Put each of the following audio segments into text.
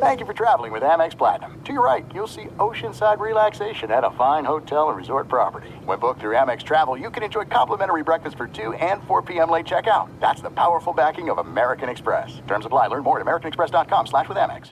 Thank you for traveling with Amex Platinum. To your right, you'll see oceanside relaxation at a fine hotel and resort property. When booked through Amex Travel, you can enjoy complimentary breakfast for 2 and 4 p.m. late checkout. That's the powerful backing of American Express. Terms apply. Learn more at americanexpress.com slash with Amex.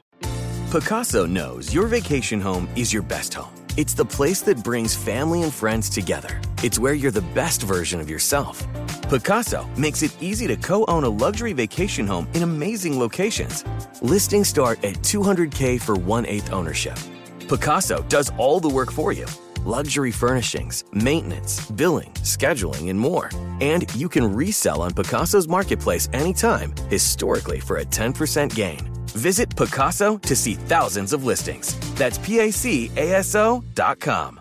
Pacaso knows your vacation home is your best home. It's the place that brings family and friends together. It's where you're the best version of yourself. Pacaso makes it easy to co-own a luxury vacation home in amazing locations. Listings start at 200K for one-eighth ownership. Pacaso does all the work for you. Luxury furnishings, maintenance, billing, scheduling, and more. And you can resell on Pacaso's marketplace anytime, historically for a 10% gain. Visit Pacaso to see thousands of listings. That's P-A-C-A-S-O dot com.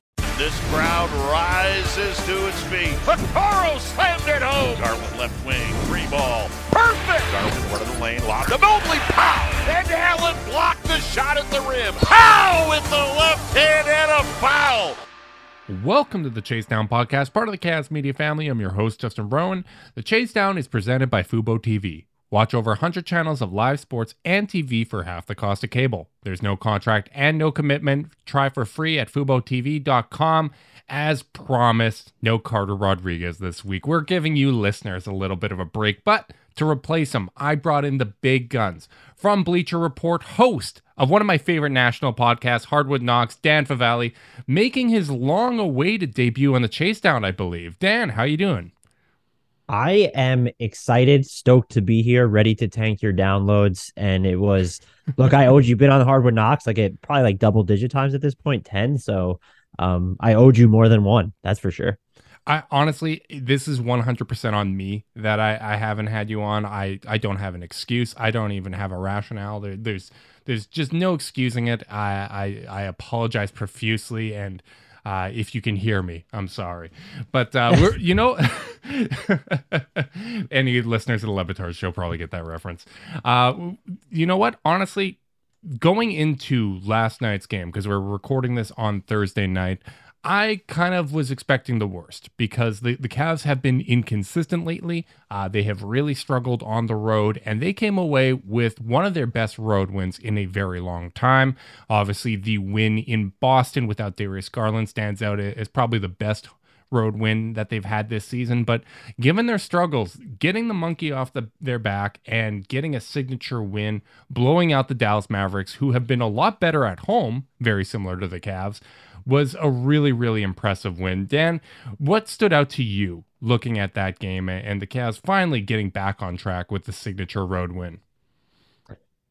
This crowd rises to its feet. Vaccaro slammed it home. Garland left wing, three ball. Perfect! Garland one of the lane, lob to Mobley. Pow! And Allen blocked the shot at the rim. Pow! With the left hand and a foul. Welcome to the Chase Down podcast, part of the Cavs Media family. I'm your host, Justin Rowan. The Chase Down is presented by Fubo TV. Watch over 100 channels of live sports and TV for half the cost of cable. There's no contract and no commitment. Try for free at FuboTV.com. As promised, no Carter Rodriguez this week. We're giving you listeners a little bit of a break, but to replace him, I brought in the big guns. From Bleacher Report, host of one of my favorite national podcasts, Hardwood Knocks, Dan Favale, making his long-awaited debut on the Chase Down, I believe. Dan, how you doing? I am excited, stoked to be here, ready to tank your downloads. And it was, look, I owed you been on Hardwood Knocks like it probably like double digit times at this point, 10. So um, I owed you more than one. That's for sure. I honestly, this is 100% on me that I, I haven't had you on. I, I don't have an excuse. I don't even have a rationale. There, there's, there's just no excusing it. I, I, I apologize profusely. And, uh, if you can hear me, I'm sorry, but uh, we're you know, any listeners of the Le Batard show probably get that reference. Uh, you know what? Honestly, going into last night's game because we're recording this on Thursday night. I kind of was expecting the worst because the, the Cavs have been inconsistent lately. Uh, they have really struggled on the road, and they came away with one of their best road wins in a very long time. Obviously, the win in Boston without Darius Garland stands out as probably the best road win that they've had this season. But given their struggles, getting the monkey off the, their back and getting a signature win, blowing out the Dallas Mavericks, who have been a lot better at home, very similar to the Cavs was a really, really impressive win. Dan, what stood out to you looking at that game and the Cavs finally getting back on track with the signature road win?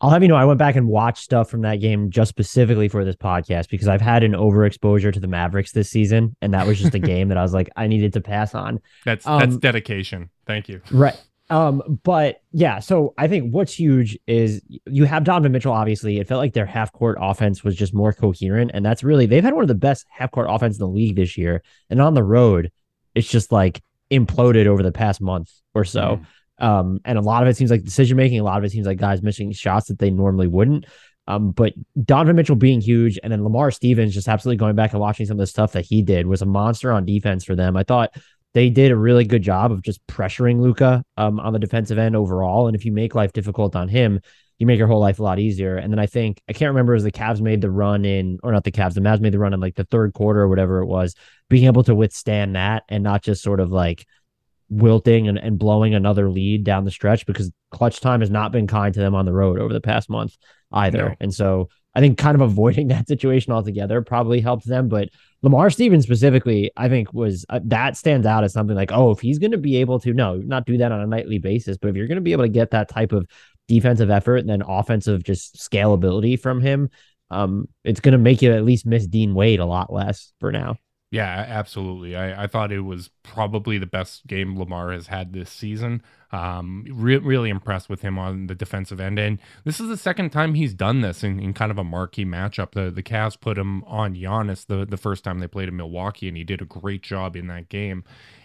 I'll have you know, I went back and watched stuff from that game just specifically for this podcast because I've had an overexposure to the Mavericks this season, and that was just a game that I was like, I needed to pass on. That's um, that's dedication. Thank you. Right. Um, but yeah, so I think what's huge is you have Donovan Mitchell. Obviously, it felt like their half court offense was just more coherent, and that's really they've had one of the best half court offense in the league this year. And on the road, it's just like imploded over the past month or so. Mm. Um, and a lot of it seems like decision making. A lot of it seems like guys missing shots that they normally wouldn't. Um, but Donovan Mitchell being huge, and then Lamar Stevens just absolutely going back and watching some of the stuff that he did was a monster on defense for them. I thought they did a really good job of just pressuring Luka um, on the defensive end overall. And if you make life difficult on him, you make your whole life a lot easier. And then I think I can't remember as the Cavs made the run in, or not the Cavs, the Mavs made the run in like the third quarter or whatever it was, being able to withstand that and not just sort of like wilting and, and blowing another lead down the stretch because clutch time has not been kind to them on the road over the past month either. No. And so I think kind of avoiding that situation altogether probably helped them. But Lamar Stevens specifically, I think was uh, that stands out as something like, oh, if he's going to be able to, no, not do that on a nightly basis, but if you're going to be able to get that type of defensive effort and then offensive just scalability from him, um, it's going to make you at least miss Dean Wade a lot less for now. Yeah, absolutely. I, I thought it was probably the best game Lamar has had this season. Um, re- really impressed with him on the defensive end. And this is the second time he's done this in, in kind of a marquee matchup. The the Cavs put him on Giannis the, the first time they played in Milwaukee, and he did a great job in that game.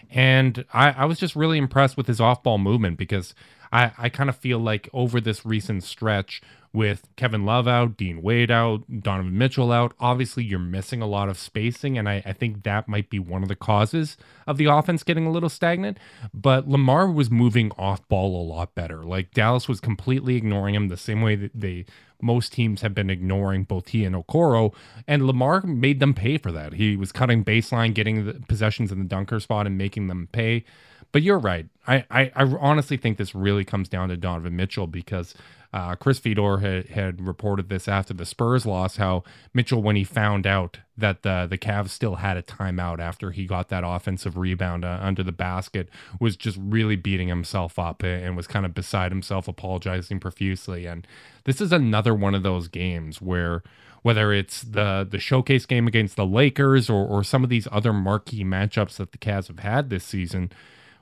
And I, I was just really impressed with his off ball movement because I, I kind of feel like over this recent stretch, with Kevin Love out, Dean Wade out, Donovan Mitchell out, obviously you're missing a lot of spacing. And I, I, think that might be one of the causes of the offense getting a little stagnant. But Lamar was moving off ball a lot better. Like Dallas was completely ignoring him the same way that they most teams have been ignoring both he and Okoro. And Lamar made them pay for that. He was cutting baseline, getting the possessions in the dunker spot and making them pay. But you're right. I, I, I honestly think this really comes down to Donovan Mitchell because uh, Chris Fedor had, had reported this after the Spurs loss. How Mitchell, when he found out that the the Cavs still had a timeout after he got that offensive rebound uh, under the basket, was just really beating himself up and was kind of beside himself, apologizing profusely. And this is another one of those games where whether it's the the showcase game against the Lakers or or some of these other marquee matchups that the Cavs have had this season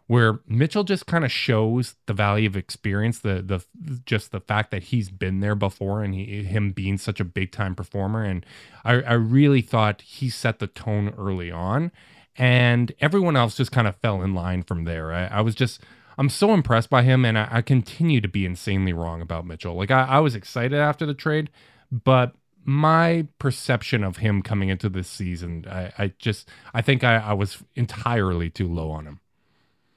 where Mitchell just kind of shows the value of experience, the the just the fact that he's been there before and he, him being such a big time performer. And I, I really thought he set the tone early on, and everyone else just kind of fell in line from there. I, I was just I'm so impressed by him, and I, I, continue to be insanely wrong about Mitchell. Like I, I was excited after the trade, but my perception of him coming into this season, I, I just I think I, I was entirely too low on him.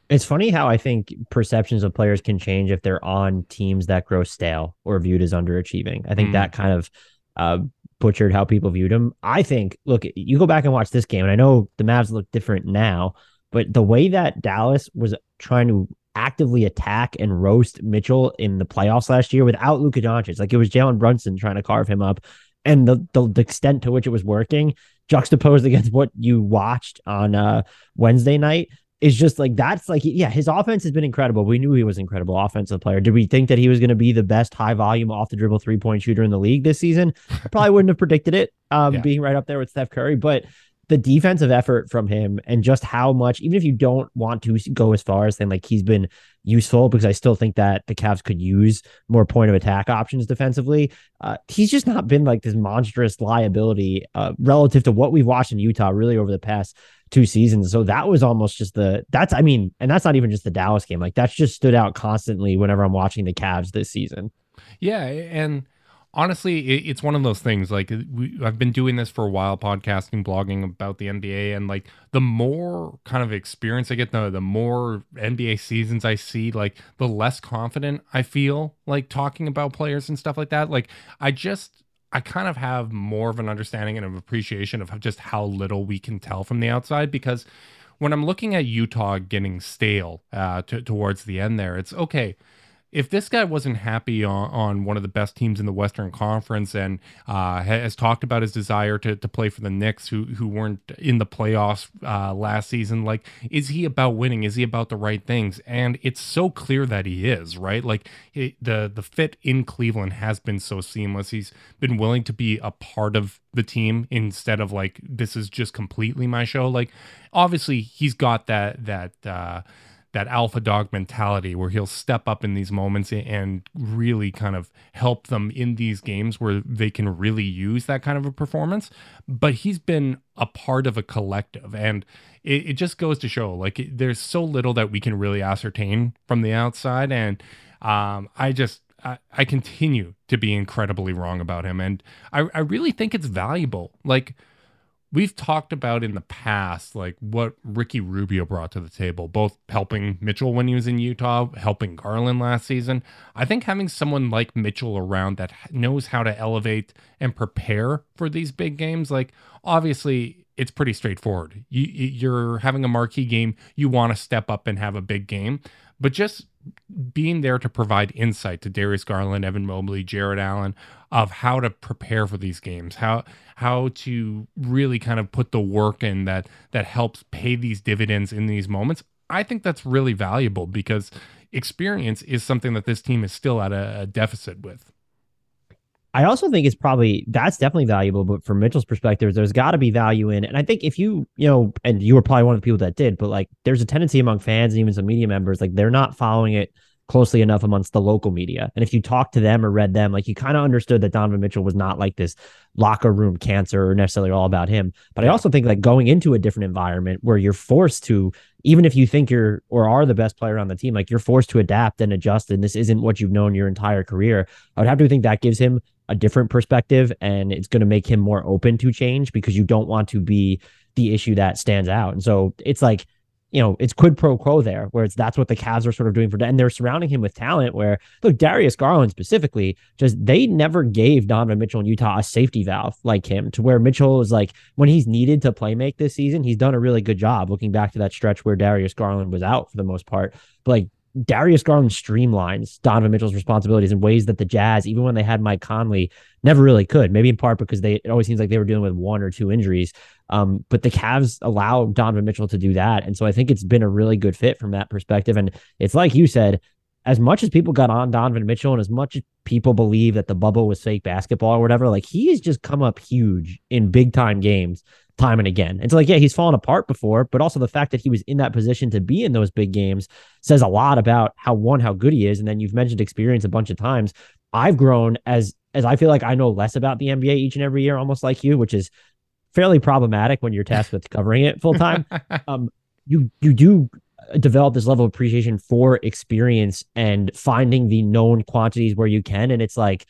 It's funny how I think perceptions of players can change if they're on teams that grow stale or viewed as underachieving. I think mm. that kind of uh, butchered how people viewed him. I think, look, you go back and watch this game, and I know the Mavs look different now, but the way that Dallas was trying to actively attack and roast Mitchell in the playoffs last year without Luka Doncic, like it was Jalen Brunson trying to carve him up, and the, the, the extent to which it was working, juxtaposed against what you watched on uh, Wednesday night is just like that's like yeah his offense has been incredible. We knew he was an incredible offensive player. Did we think that he was going to be the best high volume off the dribble three point shooter in the league this season? I probably wouldn't have predicted it um yeah. being right up there with steph curry but the defensive effort from him and just how much even if you don't want to go as far as saying like he's been useful because i still think that the Cavs could use more point of attack options defensively uh, he's just not been like this monstrous liability uh, relative to what we've watched in utah really over the past two seasons. So that was almost just the that's I mean, and that's not even just the Dallas game. Like that's just stood out constantly whenever I'm watching the Cavs this season. Yeah, and honestly, it's one of those things. Like we, I've been doing this for a while, podcasting, blogging about the NBA, and like the more kind of experience I get, the the more NBA seasons I see, like the less confident I feel, like talking about players and stuff like that. Like I just I kind of have more of an understanding and an appreciation of just how little we can tell from the outside because when I'm looking at Utah getting stale uh, t- towards the end there, it's okay if this guy wasn't happy on, on one of the best teams in the Western Conference and uh, has talked about his desire to, to play for the Knicks, who who weren't in the playoffs uh, last season, like is he about winning? Is he about the right things? And it's so clear that he is, right? Like it, the the fit in Cleveland has been so seamless. He's been willing to be a part of the team instead of like this is just completely my show. Like obviously he's got that that. Uh, that alpha dog mentality where he'll step up in these moments and really kind of help them in these games where they can really use that kind of a performance. But he's been a part of a collective and it, it just goes to show like it, there's so little that we can really ascertain from the outside. And um, I just, I, I continue to be incredibly wrong about him. And I, I really think it's valuable. Like, we've talked about in the past like what Ricky Rubio brought to the table, both helping Mitchell when he was in Utah, helping Garland last season. I think having someone like Mitchell around that knows how to elevate and prepare for these big games, like obviously it's pretty straightforward. You, you're having a marquee game, you want to step up and have a big game, but just being there to provide insight to Darius Garland, Evan Mobley, Jarrett Allen of how to prepare for these games, how how to really kind of put the work in that that helps pay these dividends in these moments. I think that's really valuable because experience is something that this team is still at a, a deficit with. I also think it's probably that's definitely valuable, but from Mitchell's perspective, there's got to be value in, and I think if you, you know, and you were probably one of the people that did, but like there's a tendency among fans and even some media members, like they're not following it closely enough amongst the local media. And if you talk to them or read them, like you kind of understood that Donovan Mitchell was not like this locker room cancer or necessarily all about him. But I also think like going into a different environment where you're forced to, even if you think you're or are the best player on the team, like you're forced to adapt and adjust. And this isn't what you've known your entire career. I would have to think that gives him a different perspective and it's going to make him more open to change because you don't want to be the issue that stands out. And so it's like, you know, it's quid pro quo there, where it's that's what the Cavs are sort of doing for, and they're surrounding him with talent. Where look, Darius Garland specifically, just they never gave Donovan Mitchell in Utah a safety valve like him, to where Mitchell is like when he's needed to play make this season, he's done a really good job. Looking back to that stretch where Darius Garland was out for the most part, but like Darius Garland streamlines Donovan Mitchell's responsibilities in ways that the Jazz, even when they had Mike Conley, never really could. Maybe in part because they it always seems like they were dealing with one or two injuries. Um, but the Cavs allow Donovan Mitchell to do that. And so I think it's been a really good fit from that perspective. And it's like you said, as much as people got on Donovan Mitchell and as much as people believe that the bubble was fake basketball or whatever, like he has just come up huge in big time games time and again. So, like, yeah, he's fallen apart before, but also the fact that he was in that position to be in those big games says a lot about how one, how good he is. And then you've mentioned experience a bunch of times. I've grown as as I feel like I know less about the NBA each and every year, almost like you, which is fairly problematic when you're tasked with covering it full time. um, you you do develop this level of appreciation for experience and finding the known quantities where you can. And it's like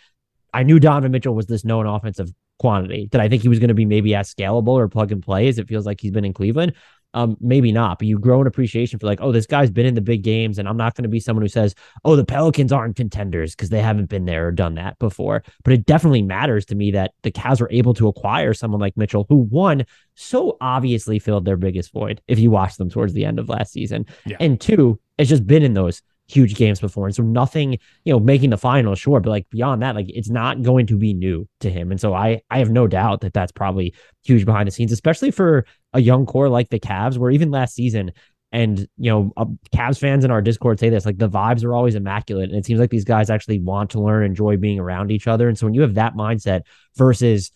I knew Donovan Mitchell was this known offensive quantity. Did I think he was going to be maybe as scalable or plug and play as it feels like he's been in Cleveland? Um, maybe not, but you grow an appreciation for like, oh, this guy's been in the big games, and I'm not going to be someone who says, oh, the Pelicans aren't contenders because they haven't been there or done that before. But it definitely matters to me that the Cavs were able to acquire someone like Mitchell, who one so obviously filled their biggest void if you watch them towards the end of last season, yeah. and two, it's just been in those huge games before. And so nothing, you know, making the final, sure, but like beyond that, like it's not going to be new to him. And so I I have no doubt that that's probably huge behind the scenes, especially for a young core like the Cavs, where even last season. And you know, uh, Cavs fans in our Discord say this: like the vibes are always immaculate, and it seems like these guys actually want to learn, enjoy being around each other. And so when you have that mindset versus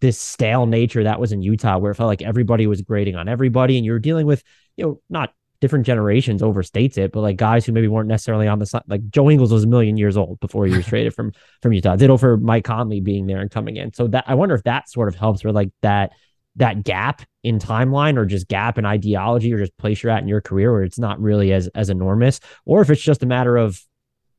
this stale nature that was in Utah, where it felt like everybody was grading on everybody, and you're dealing with, you know, not different generations overstates it, but like guys who maybe weren't necessarily on the side, like Joe Ingles was a million years old before he was traded from from Utah. Ditto for Mike Conley being there and coming in. So that I wonder if that sort of helps with like that that gap in timeline or just gap in ideology or just place you're at in your career where it's not really as as enormous, or if it's just a matter of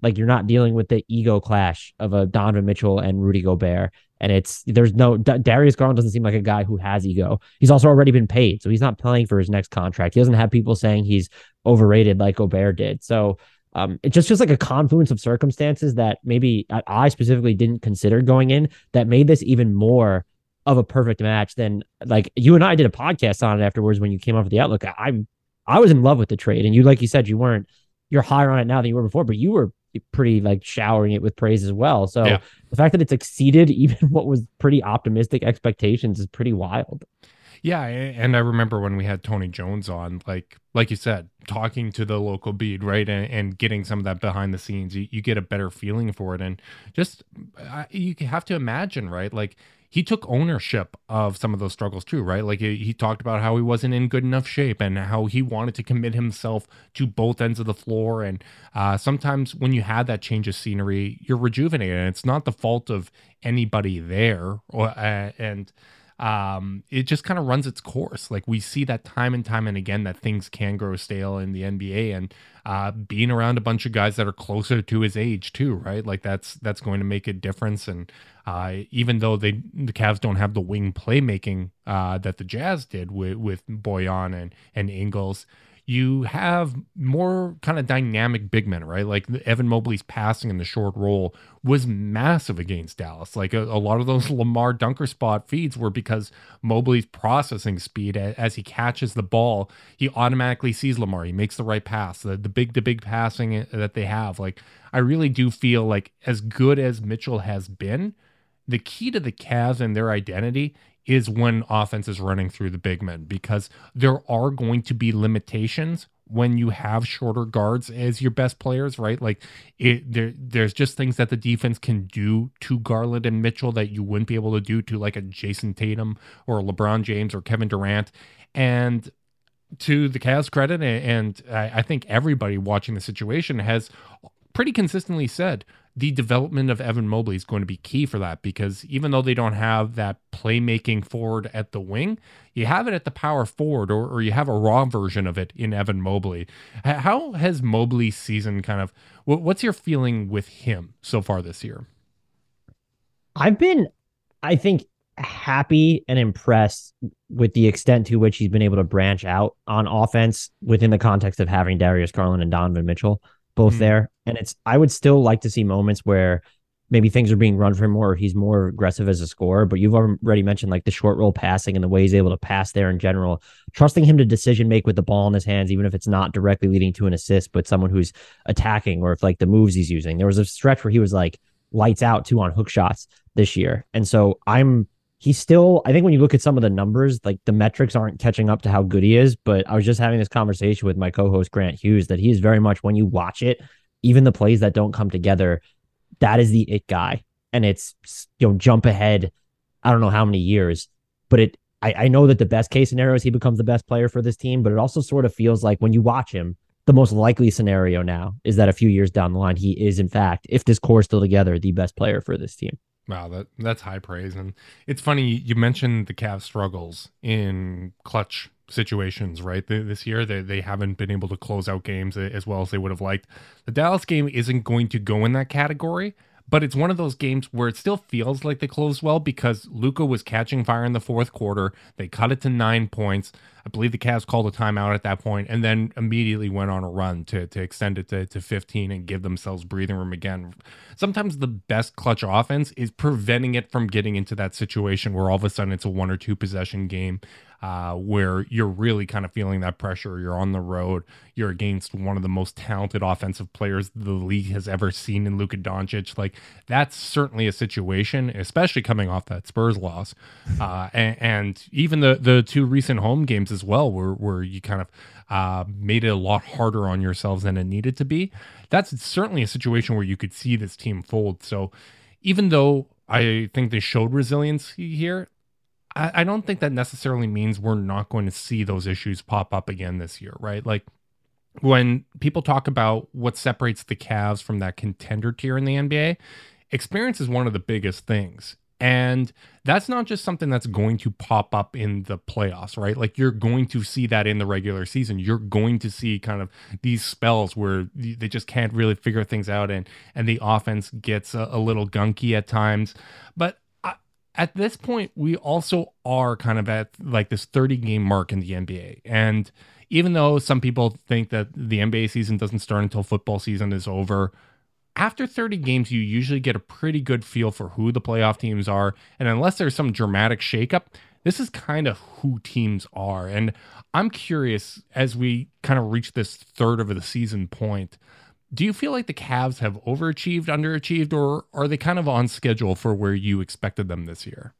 like you're not dealing with the ego clash of a Donovan Mitchell and Rudy Gobert and it's there's no Darius Garland doesn't seem like a guy who has ego. He's also already been paid, so he's not playing for his next contract. He doesn't have people saying he's overrated like Gobert did. So um, it just feels like a confluence of circumstances that maybe I specifically didn't consider going in that made this even more of a perfect match than like you and I did a podcast on it afterwards when you came off of the outlook. I I was in love with the trade, and you like you said you weren't you're higher on it now than you were before, but you were pretty like showering it with praise as well. So yeah. the fact that it's exceeded even what was pretty optimistic expectations is pretty wild. Yeah, and I remember when we had Tony Jones on, like like you said, talking to the local bead, right, and, and getting some of that behind the scenes, you, you get a better feeling for it, and just you have to imagine, right, like he took ownership of some of those struggles too, right? Like he, he, talked about how he wasn't in good enough shape and how he wanted to commit himself to both ends of the floor. And uh, sometimes when you have that change of scenery, you're rejuvenated. And it's not the fault of anybody there. Or, uh, and um, it just kind of runs its course. Like we see that time and time and again that things can grow stale in the NBA. And uh, being around a bunch of guys that are closer to his age too, right? Like that's that's going to make a difference. And uh, even though they the Cavs don't have the wing playmaking uh, that the Jazz did with with Bojan and and Ingles, you have more kind of dynamic big men, right? Like Evan Mobley's passing in the short roll was massive against Dallas. Like a, a, lot of those Lamar dunker spot feeds were because Mobley's processing speed as he catches the ball, he automatically sees Lamar. He makes the right pass. The, the big, the big passing eh, that they have. Like I really do feel like as good as Mitchell has been, the key to the Cavs and their identity is when offense is running through the big men because there are going to be limitations when you have shorter guards as your best players, right? Like it there there's just things that the defense can do to Garland and Mitchell that you wouldn't be able to do to like a Jayson Tatum or LeBron James or Kevin Durant. And to the Cavs credit, and I think everybody watching the situation has pretty consistently said the development of Evan Mobley is going to be key for that because even though they don't have that playmaking forward at the wing, you have it at the power forward or, or you have a raw version of it in Evan Mobley. How has Mobley's season kind of, what's your feeling with him so far this year? I've been, I think, happy and impressed with the extent to which he's been able to branch out on offense within the context of having Darius Garland and Donovan Mitchell both mm-hmm. there. And it's I would still like to see moments where maybe things are being run for him more, he's more aggressive as a scorer. But you've already mentioned like the short roll passing and the way he's able to pass there in general. Trusting him to decision make with the ball in his hands, even if it's not directly leading to an assist, but someone who's attacking or if like the moves he's using. There was a stretch where he was like lights out two on hook shots this year. And so I'm he's still i think when you look at some of the numbers like the metrics aren't catching up to how good he is but i was just having this conversation with my co-host grant hughes that he is very much when you watch it even the plays that don't come together that is the it guy. And it's you know jump ahead i don't know how many years but it I, I know that the best case scenario is he becomes the best player for this team but it also sort of feels like when you watch him the most likely scenario now is that a few years down the line he is in fact if this core is still together the best player for this team Wow, that that's high praise, and it's funny you mentioned the Cavs' struggles in clutch situations, right? This year they they haven't been able to close out games as well as they would have liked. The Dallas game isn't going to go in that category, but it's one of those games where it still feels like they closed well because Luka was catching fire in the fourth quarter. They cut it to nine points. I believe the Cavs called a timeout at that point and then immediately went on a run to, to extend it to, to 15 and give themselves breathing room again. Sometimes the best clutch offense is preventing it from getting into that situation where all of a sudden it's a one or two possession game uh, where you're really kind of feeling that pressure. You're on the road. You're against one of the most talented offensive players the league has ever seen in Luka Doncic. Like that's certainly a situation, especially coming off that Spurs loss, uh, and, and, even the the two recent home games as well, where where you kind of uh, made it a lot harder on yourselves than it needed to be. That's certainly a situation where you could see this team fold. So even though I think they showed resiliency here. I, I don't think that necessarily means we're not going to see those issues pop up again this year, right? Like when people talk about what separates the Cavs from that contender tier in the NBA, experience is one of the biggest things. And that's not just something that's going to pop up in the playoffs, right? Like you're going to see that in the regular season. You're going to see kind of these spells where they just can't really figure things out and and the offense gets a, a little gunky at times. But at this point, we also are kind of at like this 30 game mark in the NBA. And even though some people think that the NBA season doesn't start until football season is over, after 30 games, you usually get a pretty good feel for who the playoff teams are. And unless there's some dramatic shakeup, this is kind of who teams are. And I'm curious as we kind of reach this third of the season point do you feel like the Cavs have overachieved, underachieved, or are they kind of on schedule for where you expected them this year?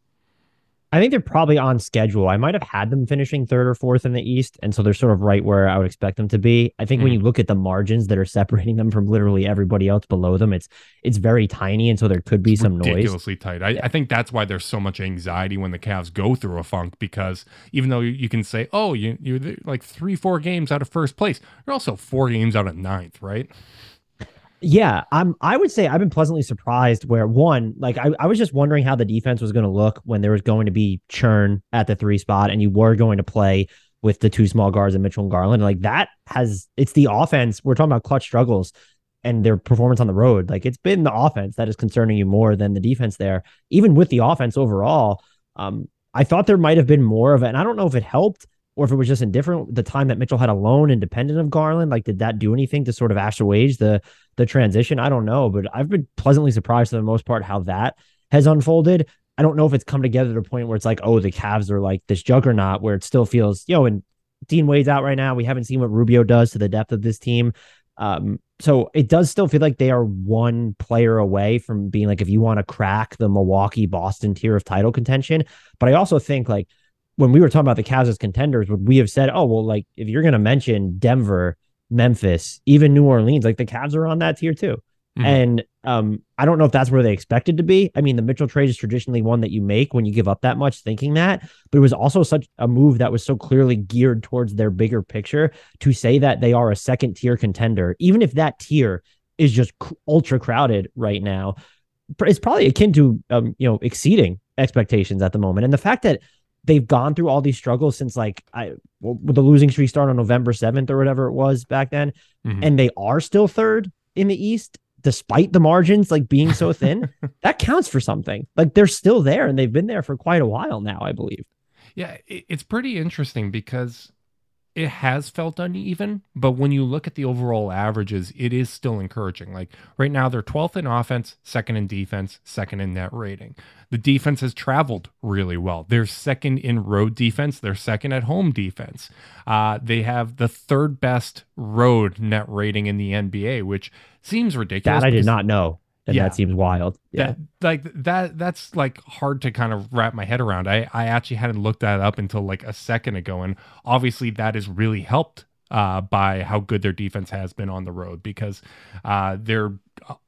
I think they're probably on schedule. I might have had them finishing third or fourth in the East, and so they're sort of right where I would expect them to be. I think mm. when you look at the margins that are separating them from literally everybody else below them, it's it's very tiny, and so there could be it's some ridiculously noise. tight. I, yeah. I, think that's why there's so much anxiety when the Cavs go through a funk because even though you, you can say, oh, you you're like three, four games out of first place, you're also four games out of ninth, right? Yeah, I'm. I would say I've been pleasantly surprised. Where one, like I, I was just wondering how the defense was going to look when there was going to be churn at the three spot, and you were going to play with the two small guards and Mitchell and Garland. Like that has it's the offense. We're talking about clutch struggles and their performance on the road. Like it's been the offense that is concerning you more than the defense there. Even with the offense overall, um, I thought there might have been more of it, and I don't know if it helped or if it was just indifferent. The time that Mitchell had alone, independent of Garland, like did that do anything to sort of assuage the the transition? I don't know, but I've been pleasantly surprised for the most part how that has unfolded. I don't know if it's come together to a point where it's like, oh, the Cavs are like this juggernaut, where it still feels, yo, and Dean Wade's out right now. We haven't seen what Rubio does to the depth of this team. Um, so it does still feel like they are one player away from being like, if you want to crack the Milwaukee Boston tier of title contention. But I also think like when we were talking about the Cavs as contenders, would we have said, oh, well, like if you're going to mention Denver, Memphis, even New Orleans, like the Cavs are on that tier too. Mm-hmm. And um, I don't know if that's where they expected to be. I mean, the Mitchell trade is traditionally one that you make when you give up that much thinking that, but it was also such a move that was so clearly geared towards their bigger picture to say that they are a second tier contender, even if that tier is just ultra crowded right now. It's probably akin to um, you know exceeding expectations at the moment, and the fact that they've gone through all these struggles since like I well, the losing streak started on November 7th or whatever it was back then mm-hmm. and they are still third in the East despite the margins like being so thin that counts for something like they're still there and they've been there for quite a while now I believe yeah it's pretty interesting because it has felt uneven, but when you look at the overall averages, it is still encouraging. Like right now, they're 12th in offense, second in defense, second in net rating. The defense has traveled really well. They're second in road defense, they're second at home defense. Uh, they have the third best road net rating in the NBA, which seems ridiculous. That I did not know and yeah. that seems wild. Yeah, that, like that. That's like hard to kind of wrap my head around. I I actually hadn't looked that up until like a second ago, and obviously that has really helped uh, by how good their defense has been on the road because uh, their uh,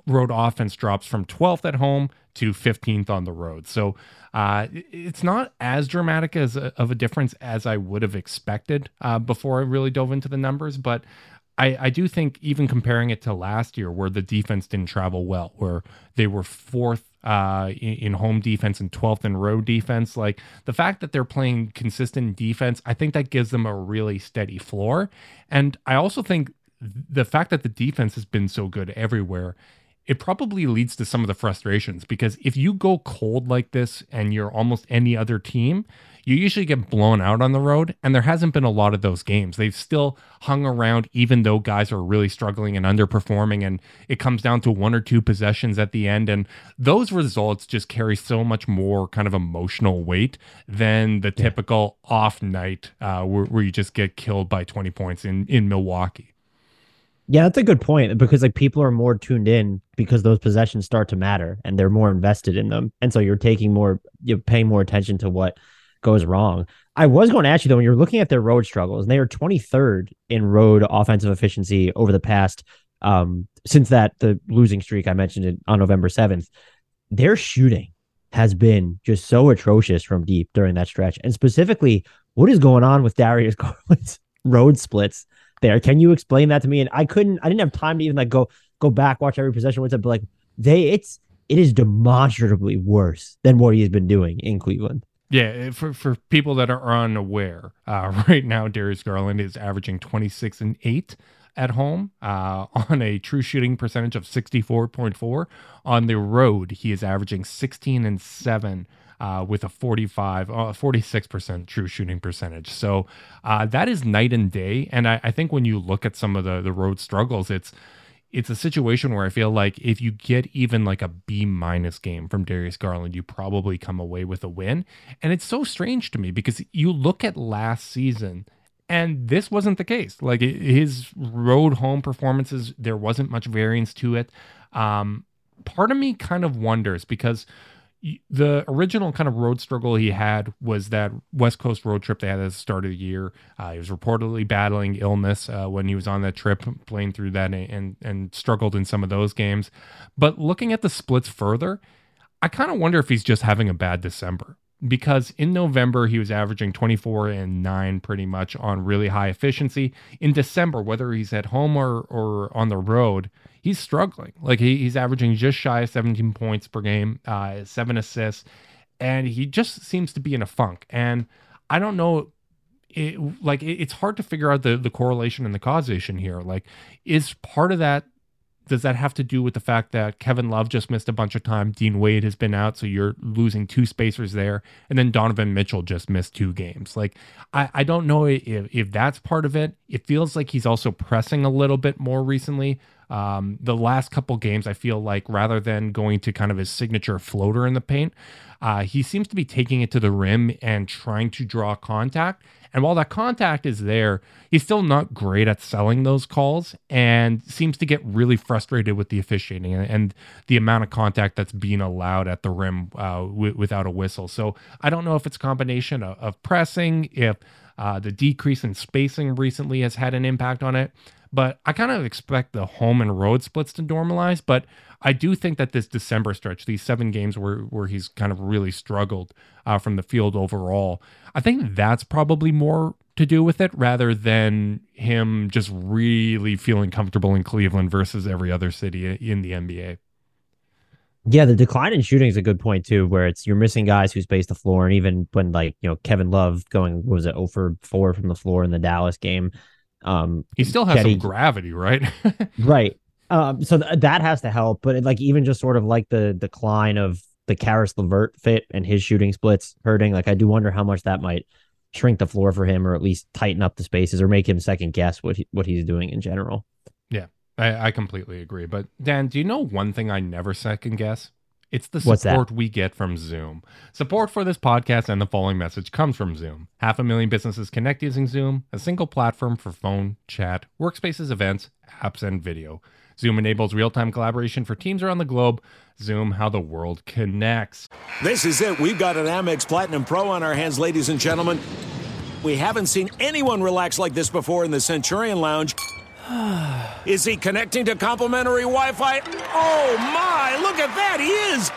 road offense drops from 12th at home to 15th on the road. So uh, it's not as dramatic as a, of a difference as I would have expected uh, before I really dove into the numbers, but I, I do think even comparing it to last year, where the defense didn't travel well, where they were fourth uh, in, in, home defense and 12th in road defense, like the fact that they're playing consistent defense, I think that gives them a really steady floor. And I also think the fact that the defense has been so good everywhere, it probably leads to some of the frustrations because if you go cold like this and you're almost any other team, you usually get blown out on the road, and there hasn't been a lot of those games. They've still hung around, even though guys are really struggling and underperforming, and it comes down to one or two possessions at the end. And those results just carry so much more kind of emotional weight than the typical off night uh, where, where you just get killed by 20 points in, in Milwaukee. Yeah, that's a good point because like people are more tuned in because those possessions start to matter and they're more invested in them. And so you're taking more, you're paying more attention to what goes wrong. I was going to ask you though, when you're looking at their road struggles, and they are 23rd in road offensive efficiency over the past um, since that the losing streak I mentioned it on November 7th, their shooting has been just so atrocious from deep during that stretch. And specifically, what is going on with Darius Garland's road splits there? Can you explain that to me? And I couldn't, I didn't have time to even like go go back, watch every possession what's up, but like they it's it is demonstrably worse than what he's been doing in Cleveland. Yeah, for for people that are unaware, uh, right now Darius Garland is averaging 26 and 8 at home uh, on a true shooting percentage of 64.4. On the road, he is averaging 16 and 7 uh, with a 45, uh, 46% true shooting percentage. So uh, that is night and day. And I, I think when you look at some of the, the road struggles, it's it's a situation where I feel like if you get even like a B minus game from Darius Garland, you probably come away with a win. And it's so strange to me because you look at last season and this wasn't the case. Like his road home performances, there wasn't much variance to it. Um, part of me kind of wonders because the original kind of road struggle he had was that West Coast road trip they had at the start of the year. Uh, he was reportedly battling illness uh, when he was on that trip, playing through that and and struggled in some of those games. But looking at the splits further, I kind of wonder if he's just having a bad December because in November he was averaging 24 and 9 pretty much on really high efficiency. In December, whether he's at home or or on the road, he's struggling. Like he, he's averaging just shy of 17 points per game, uh, seven assists, and he just seems to be in a funk. And I don't know. It, like it, it's hard to figure out the the correlation and the causation here. Like, is part of that does that have to do with the fact that Kevin Love just missed a bunch of time? Dean Wade has been out, so you're losing two spacers there, and then Donovan Mitchell just missed two games. Like I, I don't know if if that's part of it. It feels like he's also pressing a little bit more recently. Um, the last couple games, I feel like rather than going to kind of his signature floater in the paint, uh, he seems to be taking it to the rim and trying to draw contact. And while that contact is there, he's still not great at selling those calls and seems to get really frustrated with the officiating and, and the amount of contact that's being allowed at the rim uh, w- without a whistle. So I don't know if it's a combination of, of pressing, if uh, the decrease in spacing recently has had an impact on it. But I kind of expect the home and road splits to normalize. But I do think that this December stretch, these seven games where where he's kind of really struggled uh, from the field overall, I think that's probably more to do with it rather than him just really feeling comfortable in Cleveland versus every other city in the NBA. Yeah, the decline in shooting is a good point too, where it's you're missing guys who space the floor, and even when like you know Kevin Love going was it over 4 from the floor in the Dallas game, um, he still has some gravity, right? right. Um, so th- that has to help, but it, like even just sort of like the decline of the Caris LeVert fit and his shooting splits hurting, like I do wonder how much that might shrink the floor for him, or at least tighten up the spaces, or make him second guess what he, what he's doing in general. Yeah, I, I completely agree. But Dan, do you know one thing I never second guess? It's the What's support that? we get from Zoom. Support for this podcast and the following message comes from Zoom. Half a million businesses connect using Zoom, a single platform for phone, chat, workspaces, events, apps, and video. Zoom enables real time collaboration for teams around the globe. Zoom, how the world connects. This is it. We've got an Amex Platinum Pro on our hands, ladies and gentlemen. We haven't seen anyone relax like this before in the Centurion Lounge. Is he connecting to complimentary Wi Fi? Oh my, look at that, he is!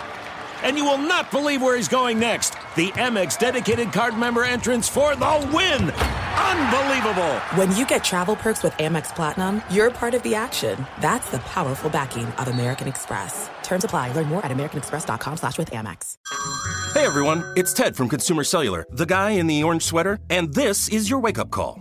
And you will not believe where he's going next. The Amex dedicated card member entrance for the win! Unbelievable! When you get travel perks with Amex Platinum, you're part of the action. That's the powerful backing of American Express. Terms apply. Learn more at americanexpress.com slash with Amex. Hey everyone, it's Ted from Consumer Cellular, the guy in the orange sweater, and this is your wake up call.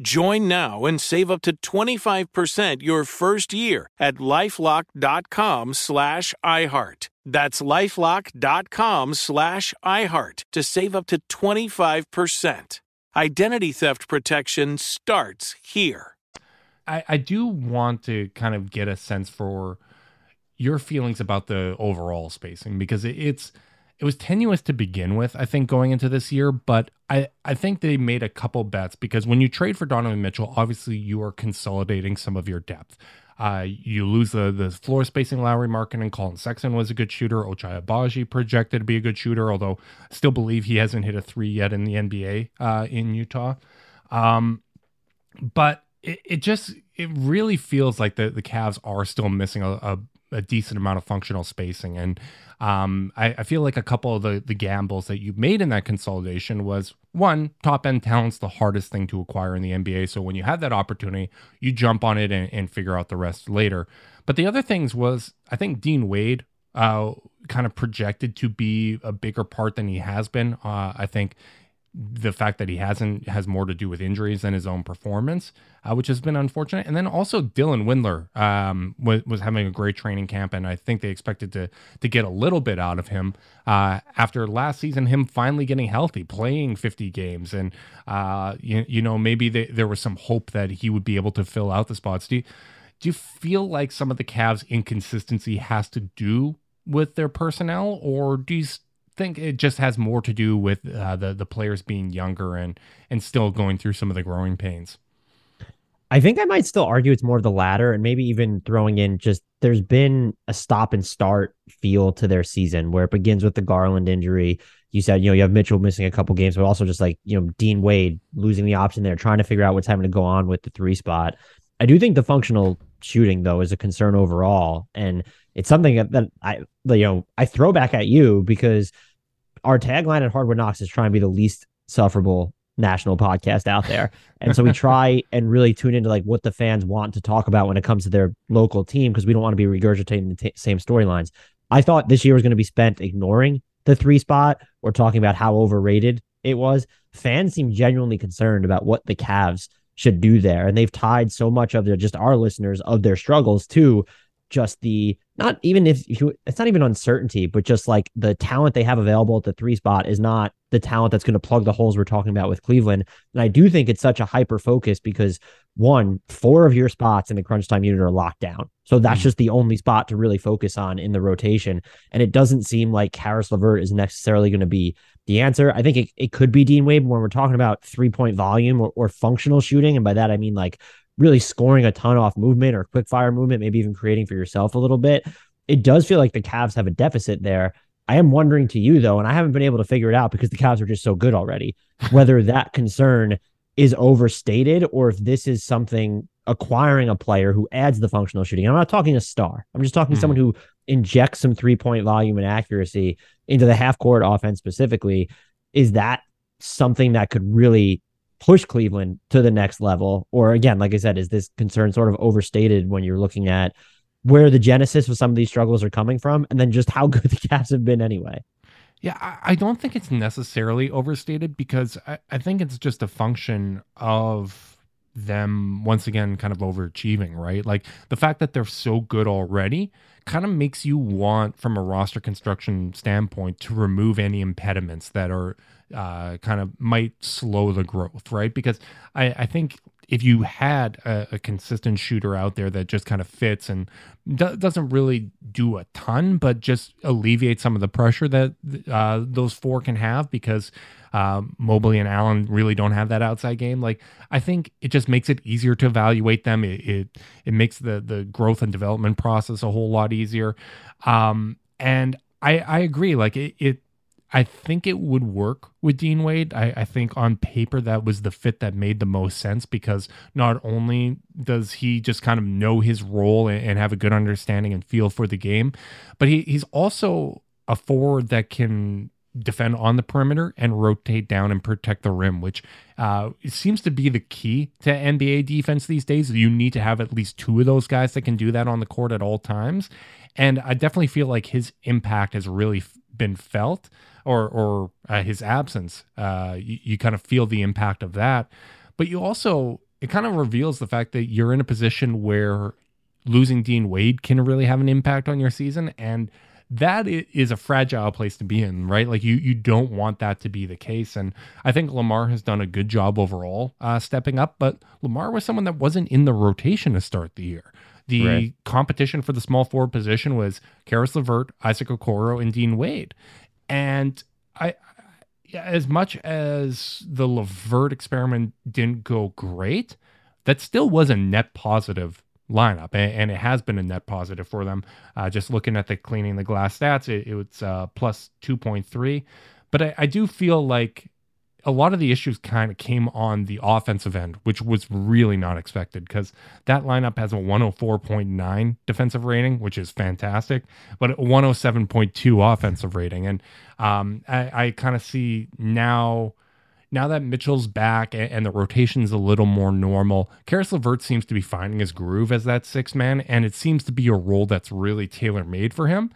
Join now and save up to 25% your first year at lifelock.com slash iHeart. That's lifelock.com slash iHeart to save up to 25%. Identity theft protection starts here. I, I do want to kind of get a sense for your feelings about the overall spacing because it, it's it was tenuous to begin with, I think, going into this year, but I, I think they made a couple bets because when you trade for Donovan Mitchell, obviously you are consolidating some of your depth. Uh, you lose the the floor spacing. Lauri Markkanen and Collin Sexton was a good shooter. Ochai Agbaji projected to be a good shooter, although I still believe he hasn't hit a three yet in the NBA uh, in Utah. Um, but it, it just it really feels like the the Cavs are still missing a, a, a decent amount of functional spacing, and um, I, I, feel like a couple of the the gambles that you made in that consolidation was one top end talent's the hardest thing to acquire in the NBA. So when you have that opportunity, you jump on it and, and figure out the rest later. But the other things was I think Dean Wade uh, kind of projected to be a bigger part than he has been. Uh, I think the fact that he hasn't has more to do with injuries than his own performance, uh, which has been unfortunate. And then also Dylan Windler um, was, was having a great training camp, and I think they expected to to get a little bit out of him uh, after last season. Him finally getting healthy, playing 50 games, and uh, you, you know maybe they, there was some hope that he would be able to fill out the spots. Do you, do you feel like some of the Cavs' inconsistency has to do with their personnel, or do you think it just has more to do with uh, the the players being younger and and still going through some of the growing pains. I think I might still argue it's more of the latter, and maybe even throwing in just there's been a stop and start feel to their season where it begins with the Garland injury. You said, you know, you have Mitchell missing a couple games, but also just like, you know, Dean Wade losing the option there, trying to figure out what's having to go on with the three spot. I do think the functional shooting, though, is a concern overall. And it's something that I, you know, I throw back at you because our tagline at Hardwood Knocks is trying to be the least sufferable national podcast out there. And so we try and really tune into like what the fans want to talk about when it comes to their local team because we don't want to be regurgitating the t- same storylines. I thought this year was going to be spent ignoring the three spot or talking about how overrated it was. Fans seem genuinely concerned about what the Cavs should do there. And they've tied so much of their just our listeners of their struggles to just the not even if you it's not even uncertainty, but just like the talent they have available at the three spot is not the talent that's going to plug the holes we're talking about with Cleveland. And I do think it's such a hyper focus because one, four of your spots in the crunch time unit are locked down. So that's mm-hmm. just the only spot to really focus on in the rotation. And it doesn't seem like Caris LeVert is necessarily going to be the answer. I think it, it could be Dean Wade when we're talking about three point volume or, or functional shooting. And by that, I mean like really scoring a ton off movement or quick fire movement, maybe even creating for yourself a little bit. It does feel like the Cavs have a deficit there. I am wondering to you though, and I haven't been able to figure it out because the Cavs are just so good already, whether that concern is overstated or if this is something acquiring a player who adds the functional shooting. I'm not talking a star. I'm just talking mm-hmm. someone who injects some three point volume and accuracy into the half court offense specifically. Is that something that could really push Cleveland to the next level? Or again, like I said, is this concern sort of overstated when you're looking at where the genesis of some of these struggles are coming from and then just how good the Cavs have been anyway? Yeah, I, don't think it's necessarily overstated because I, I think it's just a function of them once again kind of overachieving, right? Like the fact that they're so good already kind of makes you want, from a roster construction standpoint, to remove any impediments that are uh, kind of might slow the growth, right? Because I, I think if you had a, a, consistent shooter out there that just kind of fits and do, doesn't really do a ton, but just alleviate some of the pressure that uh, those four can have because uh, Mobley and Allen really don't have that outside game. Like I think it just makes it easier to evaluate them. It it, it makes the the growth and development process a whole lot easier. Um, and I I agree. Like it, it I think it would work with Dean Wade. I, I, think on paper that was the fit that made the most sense because not only does he just kind of know his role and, and have a good understanding and feel for the game, but he, he's also a forward that can defend on the perimeter and rotate down and protect the rim, which uh, seems to be the key to NBA defense these days. You need to have at least two of those guys that can do that on the court at all times. And I definitely feel like his impact has really been felt or or uh, his absence. Uh, you, you kind of feel the impact of that, but you also it kind of reveals the fact that you're in a position where losing Dean Wade can really have an impact on your season and that is a fragile place to be in, right? Like you you don't want that to be the case. And I think Lamar has done a good job overall uh, stepping up, but Lamar was someone that wasn't in the rotation to start the year. The right. competition for the small forward position was Caris LeVert, Isaac Okoro, and Dean Wade. And I, as much as the LeVert experiment didn't go great, that still was a net positive lineup, and, it has been a net positive for them. Uh, just looking at the cleaning the glass stats, it, it was uh, plus 2.3. But I, I do feel like a lot of the issues kind of came on the offensive end, which was really not expected because that lineup has a 104.9 defensive rating, which is fantastic, but a 107.2 offensive rating. And um, I, I kind of see now. Now that Mitchell's back and, the rotation's a little more normal, Caris LeVert seems to be finding his groove as that six man, and it seems to be a role that's really tailor made for him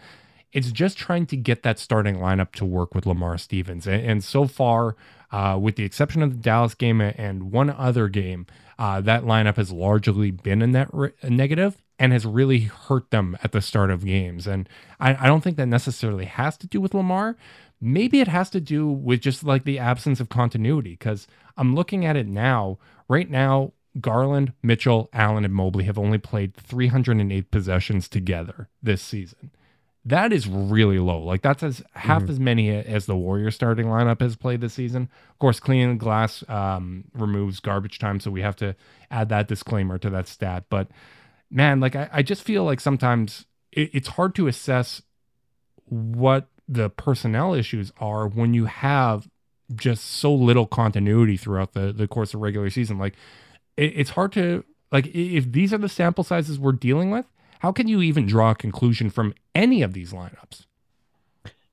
It's just trying to get that starting lineup to work with Lamar Stevens. And so far, uh, with the exception of the Dallas game and one other game, uh, that lineup has largely been a net re- negative and has really hurt them at the start of games. And I, I don't think that necessarily has to do with Lamar. Maybe it has to do with just like the absence of continuity because I'm looking at it now. Right now, Garland, Mitchell, Allen, and Mobley have only played 308 possessions together this season. That is really low. Like that's as half mm-hmm. as many as the Warriors starting lineup has played this season. Of course, cleaning the glass um, removes garbage time, so we have to add that disclaimer to that stat. But man, like I, I just feel like sometimes it, it's hard to assess what the personnel issues are when you have just so little continuity throughout the the course of regular season. Like it, it's hard to like if these are the sample sizes we're dealing with, how can you even draw a conclusion from any of these lineups?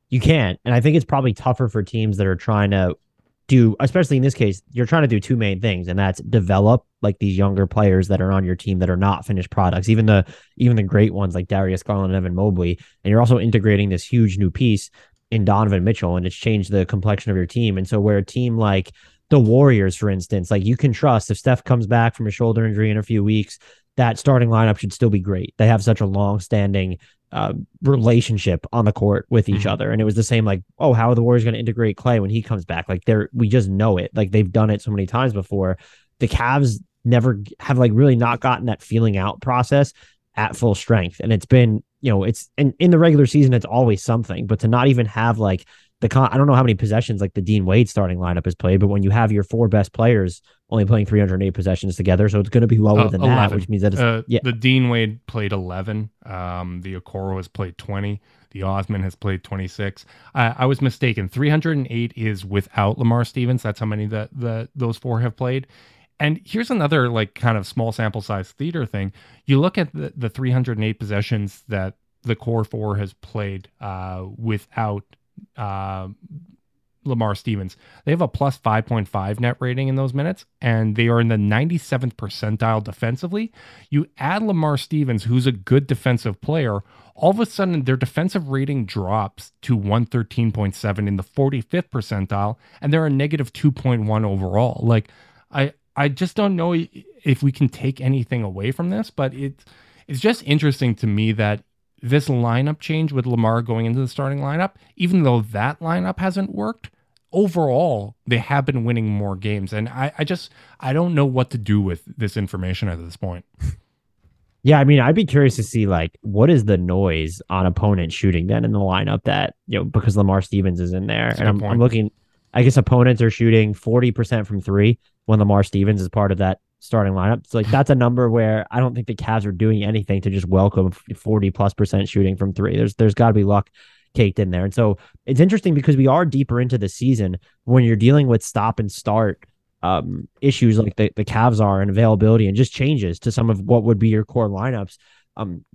You can't. And I think it's probably tougher for teams that are trying to do, especially in this case, you're trying to do two main things, and that's develop like these younger players that are on your team that are not finished products, even the even the great ones like Darius Garland and Evan Mobley. And you're also integrating this huge new piece in Donovan Mitchell, and it's changed the complexion of your team. And so where a team like the Warriors, for instance, like you can trust if Steph comes back from a shoulder injury in a few weeks, that starting lineup should still be great. They have such a long standing uh, relationship on the court with each mm-hmm. other. And it was the same, like, oh, how are the Warriors going to integrate Clay when he comes back? Like, they're, we just know it. Like, they've done it so many times before. The Cavs never have, like, really not gotten that feeling out process at full strength. And it's been, you know, it's in, in the regular season, it's always something, but to not even have like the con I don't know how many possessions like the Dean Wade starting lineup has played, but when you have your four best players only playing 308 possessions together, so it's going to be lower uh, than 11. that, which means that uh, yeah. the Dean Wade played 11, um, the Okoro has played 20, the Osman has played 26. I, I was mistaken. 308 is without Lamar Stevens. That's how many that the those four have played. And here's another like kind of small sample size theater thing. You look at the, the 308 possessions that the core four has played uh, without uh, Lamar Stevens. They have a plus 5.5 net rating in those minutes, and they are in the 97th percentile defensively. You add Lamar Stevens, who's a good defensive player, all of a sudden their defensive rating drops to 113.7 in the 45th percentile, and they're a negative 2.1 overall. Like, I, I just don't know if we can take anything away from this, but it's it's just interesting to me that this lineup change with Lamar going into the starting lineup, even though that lineup hasn't worked, overall they have been winning more games. And I, I just I don't know what to do with this information at this point. Yeah, I mean, I'd be curious to see like what is the noise on opponent shooting then in the lineup that you know because Lamar Stevens is in there, That's and I'm, I'm, looking. I guess opponents are shooting forty percent from three when Lamar Stevens is part of that starting lineup. So like that's a number where I don't think the Cavs are doing anything to just welcome 40 plus percent shooting from three. There's there's got to be luck caked in there. And so it's interesting because we are deeper into the season when you're dealing with stop and start um, issues like the, the Cavs are and availability and just changes to some of what would be your core lineups. Um,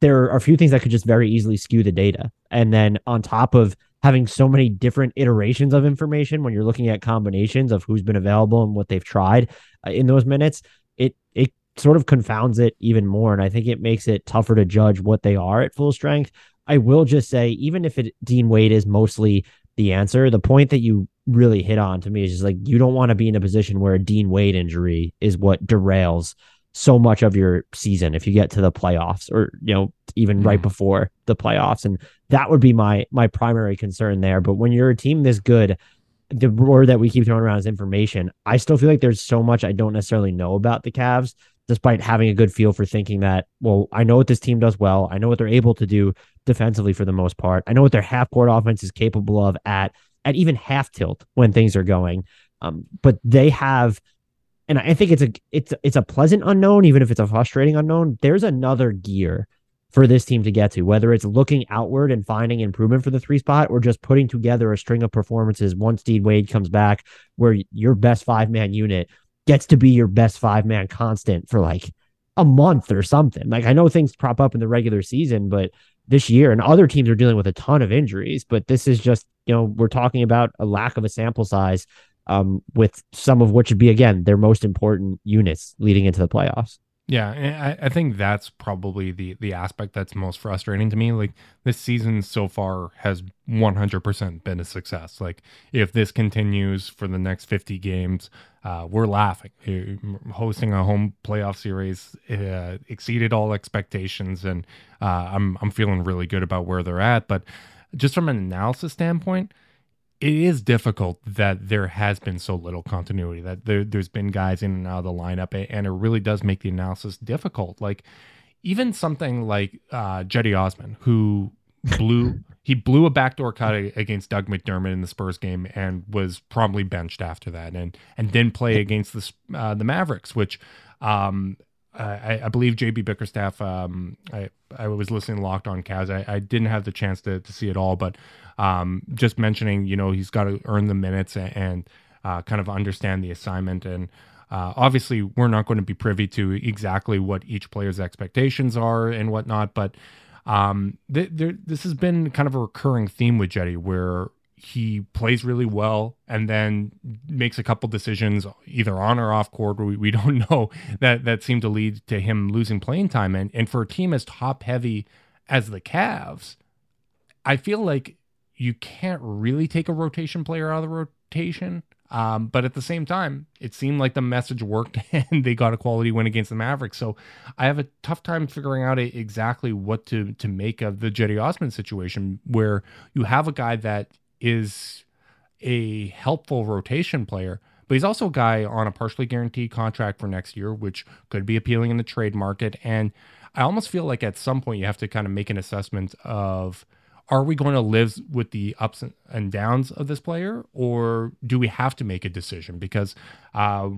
there are a few things that could just very easily skew the data. And then on top of having so many different iterations of information when you're looking at combinations of who's been available and what they've tried uh, in those minutes, it it sort of confounds it even more, and I think it makes it tougher to judge what they are at full strength. I will just say, even if it Dean Wade is mostly the answer, the point that you really hit on to me is just like you don't want to be in a position where a Dean Wade injury is what derails so much of your season if you get to the playoffs or you know even mm. right before the playoffs. And that would be my my primary concern there. But when you're a team this good the word that we keep throwing around is information. I still feel like there's so much i don't necessarily know about the Cavs despite having a good feel for thinking that well i know what this team does well. I know what they're able to do defensively for the most part. I know what their half court offense is capable of at at even half tilt when things are going. Um, but they have and I think it's a it's it's a pleasant unknown, even if it's a frustrating unknown. There's another gear for this team to get to, whether it's looking outward and finding improvement for the three spot, or just putting together a string of performances once Dean Wade comes back, where your best five man unit gets to be your best five man constant for like a month or something. Like I know things prop up in the regular season, but this year and other teams are dealing with a ton of injuries, but this is just, you know, we're talking about a lack of a sample size um, with some of which would be again their most important units leading into the playoffs. Yeah, I, I think that's probably the the aspect that's most frustrating to me. Like this season so far has 100% been a success. Like if this continues for the next 50 games, uh, we're laughing. Uh, hosting a home playoff series uh, exceeded all expectations, and uh, I'm I'm feeling really good about where they're at. But just from an analysis standpoint, it is difficult that there has been so little continuity that there, has been guys in and out of the lineup and it really does make the analysis difficult like even something like uh Cedi Osman who blew he blew a backdoor cut against Doug McDermott in the Spurs game and was promptly benched after that and and didn't play against the uh, the Mavericks which um I, I, believe JB Bickerstaff. Um, I I was listening Locked On Cavs. I, I didn't have the chance to, to see it all, but um, just mentioning, you know, he's got to earn the minutes and, and uh, kind of understand the assignment. And uh, obviously, we're not going to be privy to exactly what each player's expectations are and whatnot. But um, th- there, this has been kind of a recurring theme with Cedi where he plays really well and then makes a couple decisions either on or off court we, we don't know that that seem to lead to him losing playing time and and for a team as top heavy as the Cavs I feel like you can't really take a rotation player out of the rotation. Um, but at the same time, it seemed like the message worked and they got a quality win against the Mavericks. So I have a tough time figuring out exactly what to to make of the Cedi Osman situation, where you have a guy that is a helpful rotation player, but he's also a guy on a partially guaranteed contract for next year, which could be appealing in the trade market. And I almost feel like at some point you have to kind of make an assessment of are we going to live with the ups and downs of this player, or do we have to make a decision? Because uh,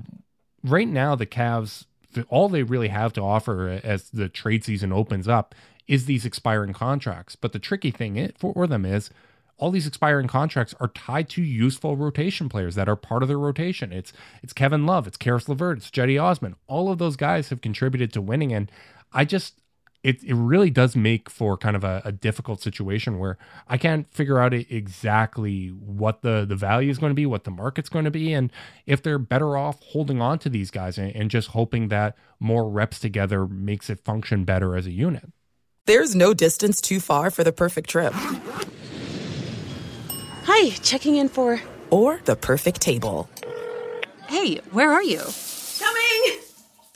right now, the Cavs, all they really have to offer as the trade season opens up is these expiring contracts. But the tricky thing for them is all these expiring contracts are tied to useful rotation players that are part of their rotation. It's it's Kevin Love, it's Caris LeVert, it's Cedi Osman. All of those guys have contributed to winning, and I just it, it really does make for kind of a, a, difficult situation where I can't figure out exactly what the, the value is going to be, what the market's going to be, and if they're better off holding on to these guys and, and just hoping that more reps together makes it function better as a unit. There's no distance too far for the perfect trip. Hi, checking in for. Or the perfect table. Hey, where are you?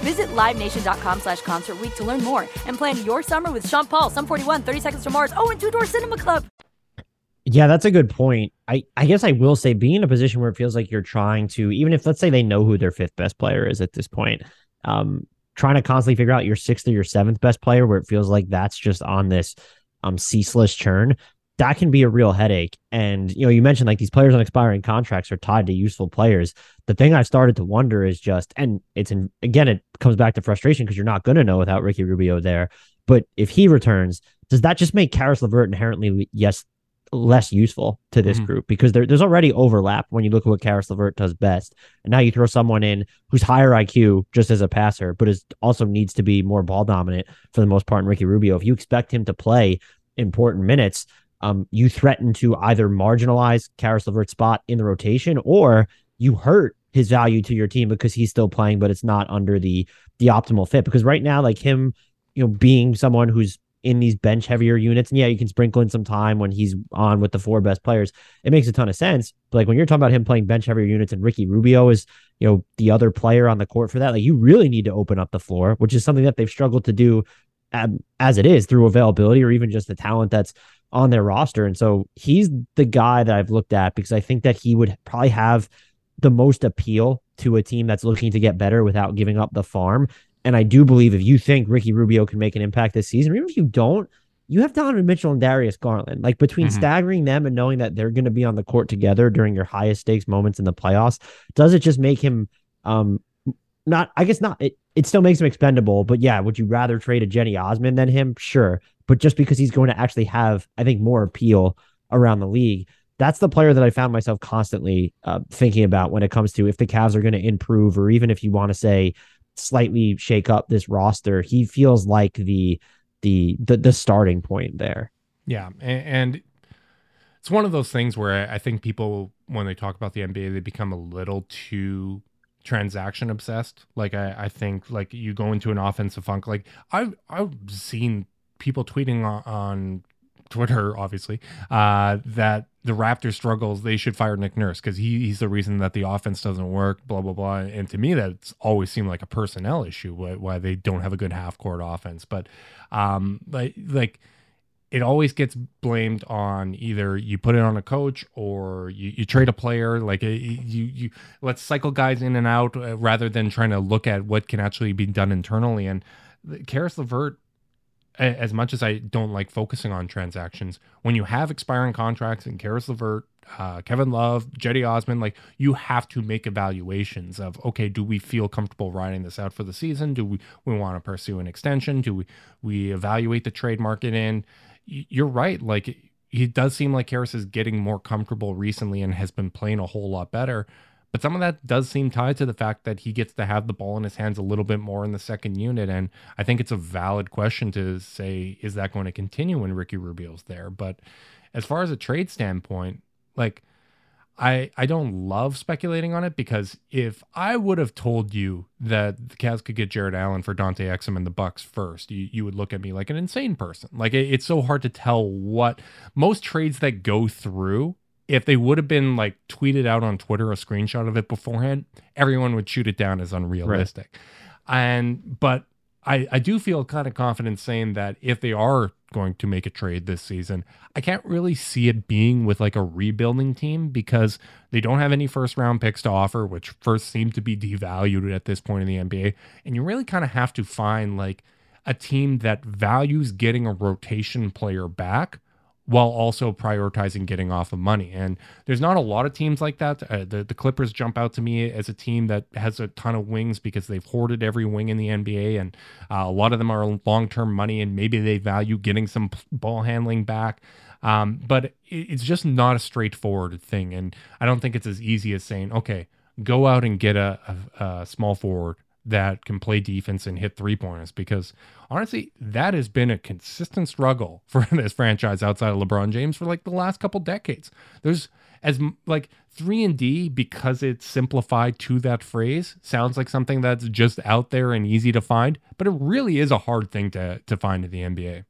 Visit LiveNation.com slash Concert to learn more and plan your summer with Sean Paul, Sum 41, 30 Seconds to Mars, oh, and Two Door Cinema Club. Yeah, that's a good point. I, I guess I will say being in a position where it feels like you're trying to, even if let's say they know who their fifth best player is at this point, um, trying to constantly figure out your sixth or your seventh best player where it feels like that's just on this um ceaseless churn that can be a real headache. And you know, you mentioned like these players on expiring contracts are tied to useful players. The thing I've started to wonder is just, and it's in, again, it comes back to frustration because you're not going to know without Ricky Rubio there. But if he returns, does that just make Caris LeVert inherently yes less useful to this mm-hmm. group because there, there's already overlap when you look at what Caris LeVert does best, and now you throw someone in who's higher IQ just as a passer, but is also needs to be more ball dominant for the most part in Ricky Rubio. If you expect him to play important minutes, um, you threaten to either marginalize Caris LeVert's spot in the rotation or you hurt his value to your team because he's still playing, but it's not under the the optimal fit. Because right now, like him you know, being someone who's in these bench heavier units. And yeah, you can sprinkle in some time when he's on with the four best players. It makes a ton of sense. But like when you're talking about him playing bench heavier units and Ricky Rubio is, you know, the other player on the court for that, like you really need to open up the floor, which is something that they've struggled to do um, as it is through availability or even just the talent that's on their roster. And so he's the guy that I've looked at because I think that he would probably have the most appeal to a team that's looking to get better without giving up the farm. And I do believe if you think Ricky Rubio can make an impact this season, even if you don't, you have Donovan Mitchell and Darius Garland. Like between mm-hmm. staggering them and knowing that they're going to be on the court together during your highest stakes moments in the playoffs, does it just make him um not I guess not it it still makes him expendable, but yeah, would you rather trade a Cedi Osman than him? Sure. But just because he's going to actually have, I think, more appeal around the league, that's the player that I found myself constantly uh, thinking about when it comes to if the Cavs are going to improve, or even if you want to say slightly shake up this roster. He feels like the the the, the starting point there. Yeah, and, and it's one of those things where I think people, when they talk about the NBA, they become a little too transaction obsessed. Like I, I think like you go into an offensive funk. Like I've I've seen people tweeting on, on Twitter, obviously, uh, that the Raptors struggles, they should fire Nick Nurse because he, he's the reason that the offense doesn't work, blah, blah, blah. And to me, that's always seemed like a personnel issue, why, why they don't have a good half court offense. But um, like, like, it always gets blamed on either you put it on a coach or you, you trade a player like you you let's cycle guys in and out uh, rather than trying to look at what can actually be done internally and Caris LeVert as much as I don't like focusing on transactions, when you have expiring contracts and Caris LeVert, uh, Kevin Love, Cedi Osman, like you have to make evaluations of okay, do we feel comfortable riding this out for the season? Do we we want to pursue an extension? Do we we evaluate the trade market in? You're right, like it does seem like Caris is getting more comfortable recently and has been playing a whole lot better. But some of that does seem tied to the fact that he gets to have the ball in his hands a little bit more in the second unit. And I think it's a valid question to say, is that going to continue when Ricky Rubio's there? But as far as a trade standpoint, like I I don't love speculating on it because if I would have told you that the Cavs could get Jarrett Allen for Dante Exum and the Bucks first, you, you would look at me like an insane person. Like it, it's so hard to tell what most trades that go through if they would have been like tweeted out on Twitter a screenshot of it beforehand, everyone would shoot it down as unrealistic. Right. And but I I do feel kind of confident saying that if they are going to make a trade this season, I can't really see it being with like a rebuilding team because they don't have any first round picks to offer, which first seem to be devalued at this point in the NBA. And you really kind of have to find like a team that values getting a rotation player back while also prioritizing getting off of money. And there's not a lot of teams like that. Uh, the the Clippers jump out to me as a team that has a ton of wings because they've hoarded every wing in the NBA, and uh, a lot of them are long term money, and maybe they value getting some ball handling back. Um, but it's just not a straightforward thing, and I don't think it's as easy as saying, okay, go out and get a, a, a small forward that can play defense and hit three pointers because honestly, that has been a consistent struggle for this franchise outside of LeBron James for like the last couple decades. There's as like 3 and D because it's simplified to that phrase sounds like something that's just out there and easy to find, but it really is a hard thing to to find in the NBA.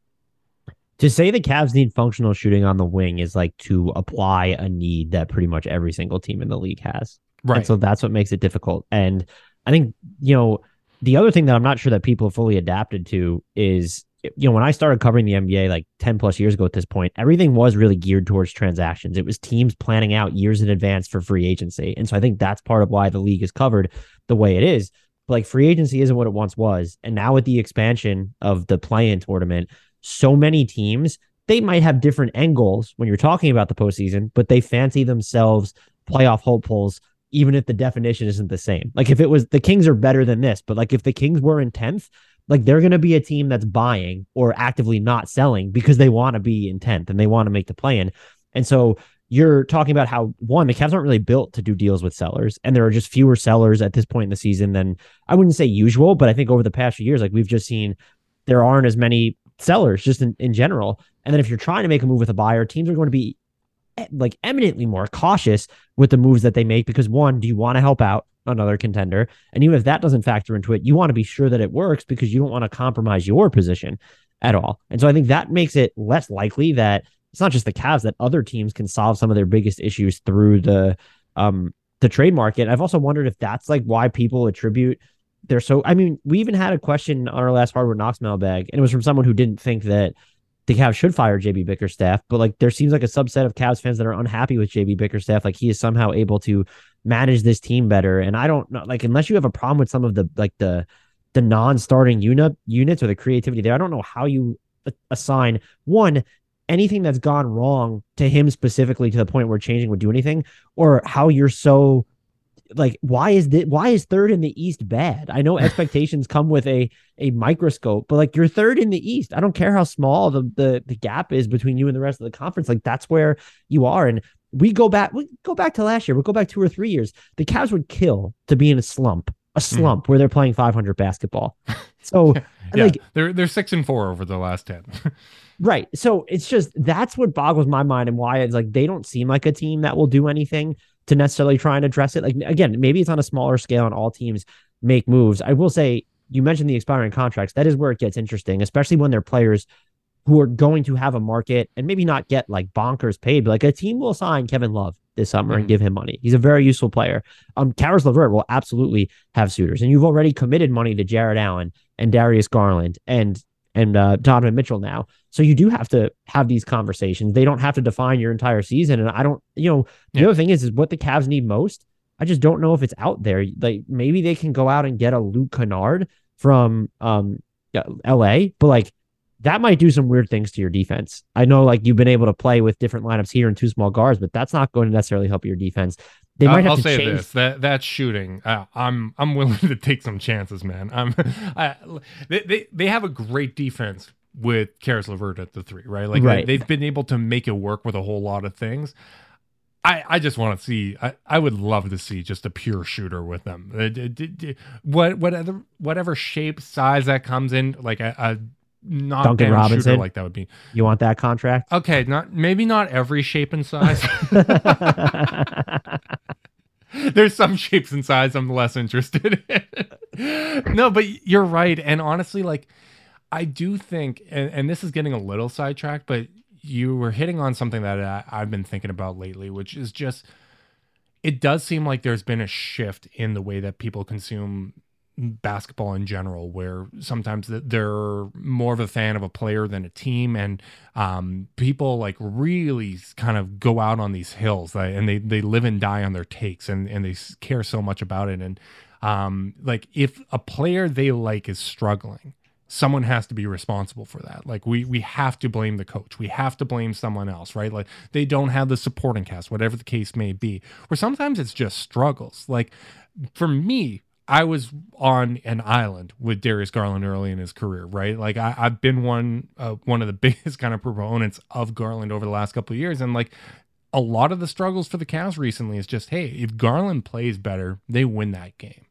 To say the Cavs need functional shooting on the wing is like to apply a need that pretty much every single team in the league has. Right. And so that's what makes it difficult. And I think, you know, the other thing that I'm not sure that people fully adapted to is, you know, when I started covering the NBA like 10 plus years ago at this point, everything was really geared towards transactions. It was teams planning out years in advance for free agency. And so I think that's part of why the league is covered the way it is. But like free agency isn't what it once was. And now with the expansion of the play in tournament, so many teams, they might have different end goals when you're talking about the postseason, but they fancy themselves playoff hopefuls even if the definition isn't the same. Like if it was the Kings are better than this, but like if the Kings were in 10th, like they're going to be a team that's buying or actively not selling because they want to be in 10th and they want to make the play in. And so you're talking about how one, the Cavs aren't really built to do deals with sellers, and there are just fewer sellers at this point in the season than I wouldn't say usual, but I think over the past few years, like we've just seen there aren't as many sellers just in, in general. And then if you're trying to make a move with a buyer, teams are going to be like eminently more cautious with the moves that they make because one, do you want to help out another contender? And even if that doesn't factor into it, you want to be sure that it works because you don't want to compromise your position at all. And so I think that makes it less likely that it's not just the Cavs that other teams can solve some of their biggest issues through the um the trade market. I've also wondered if that's like why people attribute they're so I mean, we even had a question on our last Hardwood Knocks mailbag, and it was from someone who didn't think that the Cavs should fire JB Bickerstaff, but like there seems like a subset of Cavs fans that are unhappy with JB Bickerstaff. Like he is somehow able to manage this team better. And I don't know, like unless you have a problem with some of the like the the non-starting unit units or the creativity there, I don't know how you assign one anything that's gone wrong to him specifically to the point where changing would do anything, or how you're so like why is the why is third in the east bad? I know expectations come with a a microscope but like you're third in the east. I don't care how small the, the the gap is between you and the rest of the conference. Like that's where you are. And we go back we go back to last year. We'll go back two or three years. The Cavs would kill to be in a slump a mm-hmm. slump mm. where they're playing 500 basketball. So yeah, like they're they're six and four over the last 10 right. So it's just that's what boggles my mind and why it's like they don't seem like a team that will do anything to necessarily try and address it. Like again, maybe it's on a smaller scale and all teams make moves. I will say you mentioned the expiring contracts. That is where it gets interesting, especially when they're players who are going to have a market and maybe not get like bonkers paid, but like a team will sign Kevin Love this summer mm-hmm. and give him money. He's a very useful player. Um, Caris LeVert will absolutely have suitors, and you've already committed money to Jarrett Allen and Darius Garland and and uh, Donovan Mitchell now. So you do have to have these conversations. They don't have to define your entire season. And I don't, you know, the yeah. other thing is, is what the Cavs need most. I just don't know if it's out there. Like maybe they can go out and get a Luke Kennard from um LA, but like that might do some weird things to your defense. I know like you've been able to play with different lineups here and two small guards, but that's not going to necessarily help your defense. They might have I'll to say change. this: that that shooting, uh, I'm I'm willing to take some chances, man. I'm I, they, they they have a great defense with Caris LeVert at the three, right? Like right. They, have been able to make it work with a whole lot of things. I, I just want to see. I, I would love to see just a pure shooter with them. Uh, what whatever whatever shape size that comes in, like a, a not Duncan Robinson like that would be. You want that contract? Okay, not maybe not every shape and size. There's some shapes and size I'm less interested in. no, but you're right, and honestly, like I do think, and, and this is getting a little sidetracked, but you were hitting on something that I, I've been thinking about lately, which is just it does seem like there's been a shift in the way that people consume basketball in general, where sometimes they're more of a fan of a player than a team, and um, people like really kind of go out on these hills, and they they live and die on their takes, and and they care so much about it, and um, like if a player they like is struggling. Someone has to be responsible for that. Like we we have to blame the coach. We have to blame someone else, right? Like they don't have the supporting cast, whatever the case may be. Or sometimes it's just struggles. Like for me, I was on an island with Darius Garland early in his career, right? Like I, have been one uh, one of the biggest kind of proponents of Garland over the last couple of years, and like a lot of the struggles for the Cavs recently is just, hey, if Garland plays better, they win that game.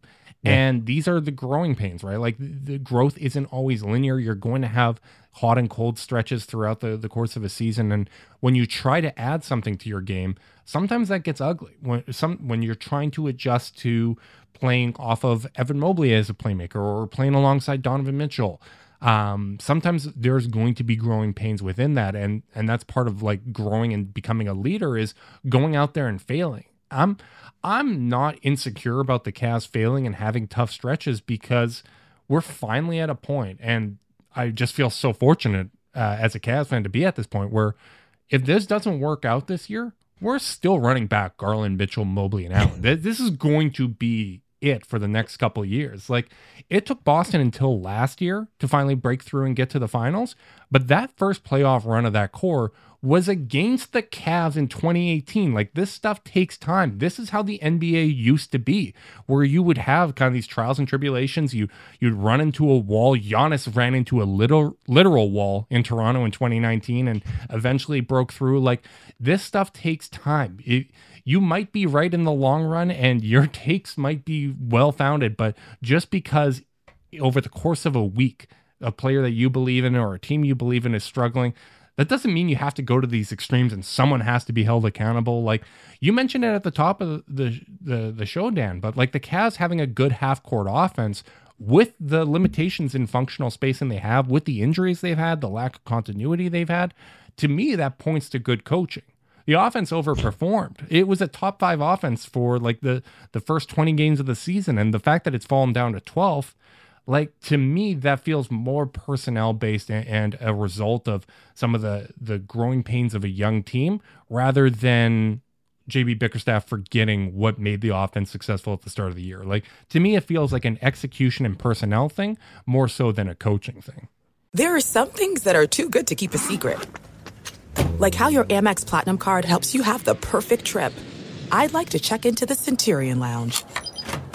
And these are the growing pains, right? Like the growth isn't always linear. You're going to have hot and cold stretches throughout the, the course of a season. And when you try to add something to your game, sometimes that gets ugly. When some when you're trying to adjust to playing off of Evan Mobley as a playmaker or playing alongside Donovan Mitchell. Um, sometimes there's going to be growing pains within that, and and that's part of like growing and becoming a leader is going out there and failing. I'm I'm not insecure about the Cavs failing and having tough stretches because we're finally at a point, and I just feel so fortunate uh, as a Cavs fan to be at this point where if this doesn't work out this year, we're still running back Garland, Mitchell, Mobley, and Allen. this is going to be it for the next couple years. Like it took Boston until last year to finally break through and get to the finals, but that first playoff run of that core was against the Cavs in 2018. Like this stuff takes time. This is how the NBA used to be, where you would have kind of these trials and tribulations. You you'd run into a wall. Giannis ran into a little literal wall in Toronto in 2019 and eventually broke through. Like this stuff takes time. It, you might be right in the long run and your takes might be well founded, but just because over the course of a week, a player that you believe in or a team you believe in is struggling, that doesn't mean you have to go to these extremes and someone has to be held accountable. Like you mentioned it at the top of the the the show, Dan, but like the Cavs having a good half court offense with the limitations in functional spacing they have, with the injuries they've had, the lack of continuity they've had, to me that points to good coaching. The offense overperformed. It was a top five offense for like the the first 20 games of the season. And the fact that it's fallen down to 12th, like to me, that feels more personnel based and, and a result of some of the the growing pains of a young team rather than JB Bickerstaff forgetting what made the offense successful at the start of the year. Like to me, it feels like an execution and personnel thing more so than a coaching thing. There are some things that are too good to keep a secret like how your Amex Platinum card helps you have the perfect trip. I'd like to check into the Centurion Lounge.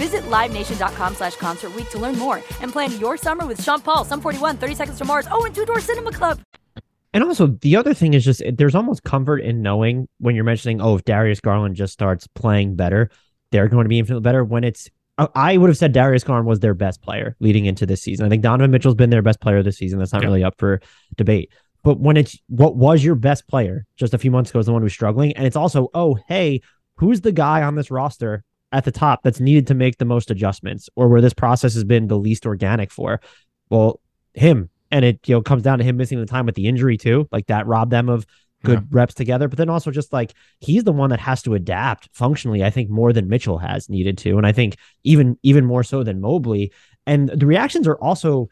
Visit LiveNation.com slash Concert Week to learn more and plan your summer with Sean Paul, Sum 41, 30 Seconds to Mars, oh, and Two Door Cinema Club. And also, the other thing is just there's almost comfort in knowing when you're mentioning, oh, if Darius Garland just starts playing better, they're going to be infinitely better. When it's, I would have said Darius Garland was their best player leading into this season. I think Donovan Mitchell's been their best player this season. That's not really up for debate. But when it's what was your best player just a few months ago is the one who's struggling. And it's also, oh, hey, who's the guy on this roster at the top that's needed to make the most adjustments or where this process has been the least organic for? Well, him, and it you know comes down to him missing the time with the injury too like that robbed them of good yeah. reps together. But then also just like he's the one that has to adapt functionally i think more than mitchell has needed to. And i think even even more so than mobley. And the reactions are also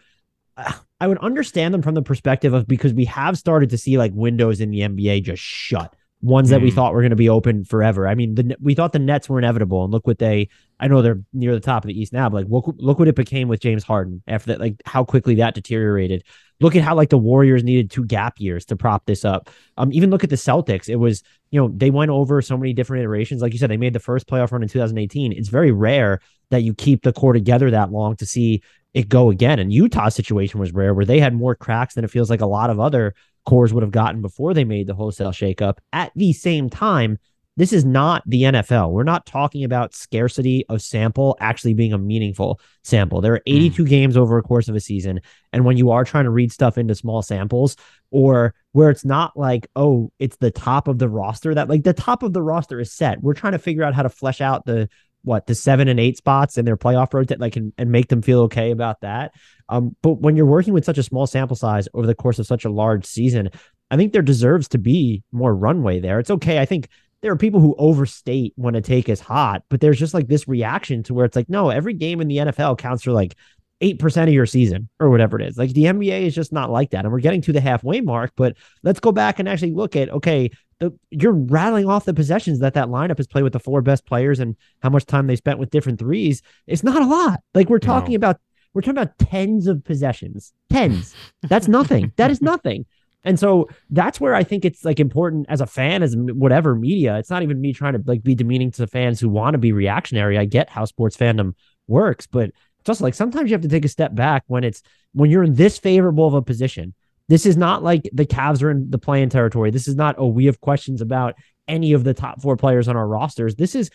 i would understand them from the perspective of because we have started to see like windows in the nba just shut ones that we mm. thought were going to be open forever. I mean, the, we thought the Nets were inevitable, and look what they. I know they're near the top of the East now, but like look, look what it became with James Harden after that. Like how quickly that deteriorated. Look at how like the Warriors needed two gap years to prop this up. Um, even look at the Celtics. It was you know they went over so many different iterations. Like you said, they made the first playoff run in 2018. It's very rare that you keep the core together that long to see it go again. And Utah's situation was rare, where they had more cracks than it feels like a lot of other cores would have gotten before they made the wholesale shakeup. At the same time, this is not the NFL. We're not talking about scarcity of sample actually being a meaningful sample. There are hmm. 82 mm. games over a course of a season. And when you are trying to read stuff into small samples, or where it's not like, oh, it's the top of the roster, that like the top of the roster is set. We're trying to figure out how to flesh out the what the seven and eight spots in their playoff rotate, like and, and make them feel okay about that. Um, but when you're working with such a small sample size over the course of such a large season, I think there deserves to be more runway there. It's okay. I think there are people who overstate when a take is hot, but there's just like this reaction to where it's like, no, every game in the NFL counts for like 8% of your season or whatever it is. Like the NBA is just not like that. And we're getting to the halfway mark, but let's go back and actually look at, okay, the, you're rattling off the possessions that that lineup has played with the four best players and how much time they spent with different threes. It's not a lot. Like we're talking no. about we're talking about tens of possessions. Tens. That's nothing. that is nothing. And so that's where I think it's like important as a fan, as whatever media. It's not even me trying to like be demeaning to the fans who want to be reactionary. I get how sports fandom works, but it's also like sometimes you have to take a step back when it's when you're in this favorable of a position this is not like the Cavs are in the playing territory. This is not, oh, we have questions about any of the top four players on our rosters. This is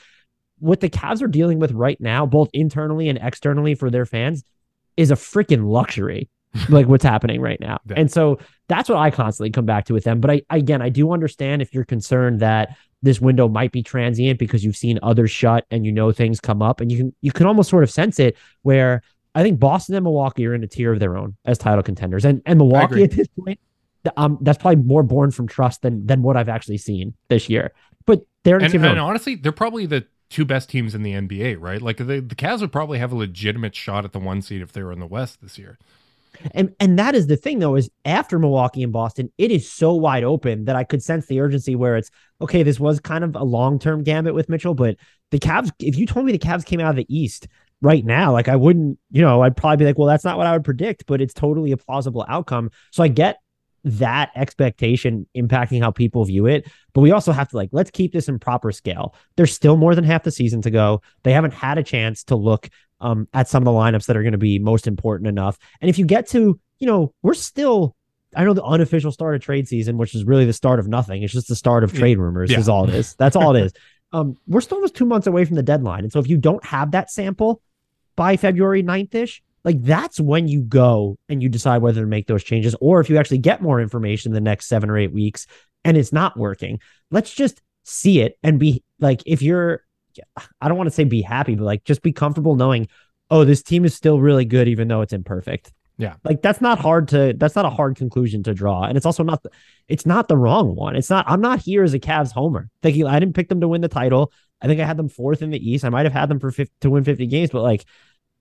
what the Cavs are dealing with right now, both internally and externally for their fans, is a freaking luxury. like what's happening right now. Yeah. And so that's what I constantly come back to with them. But I again, I do understand if you're concerned that this window might be transient because you've seen others shut and you know things come up and you can you can almost sort of sense it where I think Boston and Milwaukee are in a tier of their own as title contenders. And and Milwaukee at this point, um, that's probably more born from trust than than what I've actually seen this year. But they're and, and honestly, they're probably the two best teams in the NBA, right? Like the, the Cavs would probably have a legitimate shot at the one seed if they were in the West this year. And and that is the thing though is after Milwaukee and Boston, it is so wide open that I could sense the urgency where it's okay. This was kind of a long term gambit with Mitchell, but the Cavs. If you told me the Cavs came out of the East right now, like I wouldn't, you know, I'd probably be like, well, that's not what I would predict, but it's totally a plausible outcome. So I get that expectation impacting how people view it. But we also have to like, let's keep this in proper scale. There's still more than half the season to go. They haven't had a chance to look um, at some of the lineups that are going to be most important enough. And if you get to, you know, we're still, I know the unofficial start of trade season, which is really the start of nothing. It's just the start of trade rumors, yeah. is all it is. That's all it is. Um, we're still almost two months away from the deadline. And so if you don't have that sample by February 9th ish, like that's when you go and you decide whether to make those changes or if you actually get more information in the next seven or eight weeks and it's not working. Let's just see it and be like if you're i don't want to say be happy but like just be comfortable knowing oh this team is still really good even though it's imperfect. Yeah. Like that's not hard to that's not a hard conclusion to draw. And it's also not the, it's not the wrong one. It's not i'm not here as a Cavs homer thinking i didn't pick them to win the title i think i had them fourth in the east i might have had them for 50, to win 50 games but like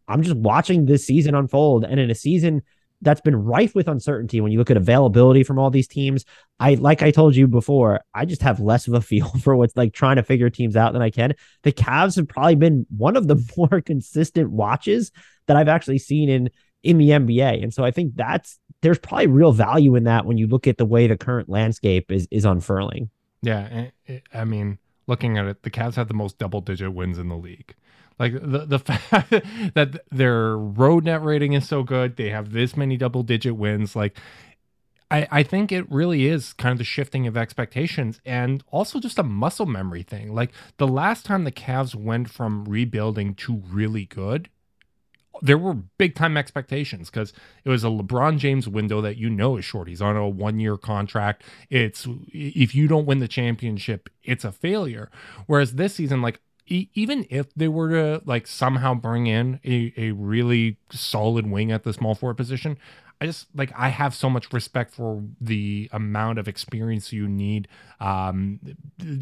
I'm just watching this season unfold. And in a season that's been rife with uncertainty when you look at availability from all these teams, I like I told you before, I just have less of a feel for what's like trying to figure teams out than I can. The Cavs have probably been one of the more consistent watches that I've actually seen in in the NBA. And so I think that's there's probably real value in that when you look at the way the current landscape is is unfurling. Yeah, I mean, looking at it, the Cavs have the most double digit wins in the league. Like the the fact that their road net rating is so good, they have this many double digit wins. Like I, I think it really is kind of the shifting of expectations and also just a muscle memory thing. Like the last time the Cavs went from rebuilding to really good, there were big time expectations because it was a LeBron James window that you know is short. He's on a one year contract. It's if you don't win the championship, it's a failure. Whereas this season, like even if they were to like somehow bring in a, a really solid wing at the small forward position, I just like I have so much respect for the amount of experience you need. Um,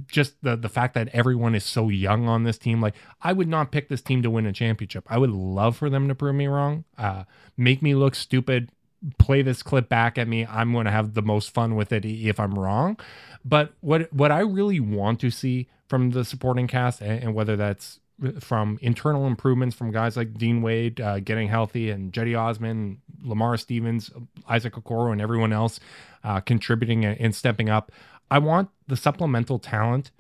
just the the fact that everyone is so young on this team. Like I would not pick this team to win a championship. I would love for them to prove me wrong, uh, make me look stupid, play this clip back at me. I'm going to have the most fun with it if I'm wrong. But what what I really want to see from the supporting cast, and, and whether that's from internal improvements from guys like Dean Wade uh, getting healthy and Cedi Osman, Lamar Stevens, Isaac Okoro, and everyone else uh, contributing and stepping up. I want the supplemental talent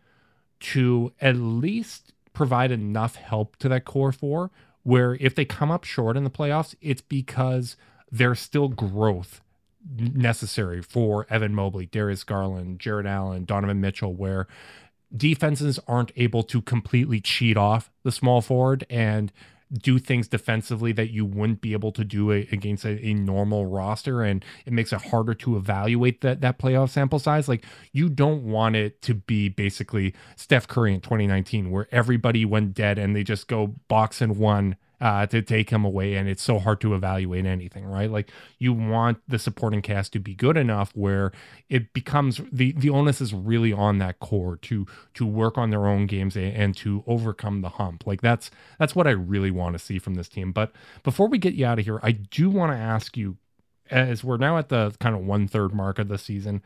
to at least provide enough help to that core four where if they come up short in the playoffs, it's because there's still growth necessary for Evan Mobley, Darius Garland, Jarrett Allen, Donovan Mitchell, where defenses aren't able to completely cheat off the small forward and do things defensively that you wouldn't be able to do a, against a, a, normal roster. And it makes it harder to evaluate that that playoff sample size. Like you don't want it to be basically Steph Curry in 2019 where everybody went dead and they just go box and one uh, to take him away, and it's so hard to evaluate anything, right? Like you want the supporting cast to be good enough where it becomes the the onus is really on that core to to work on their own games and, and to overcome the hump. Like that's that's what I really want to see from this team. But before we get you out of here, I do want to ask you, as we're now at the kind of one third mark of the season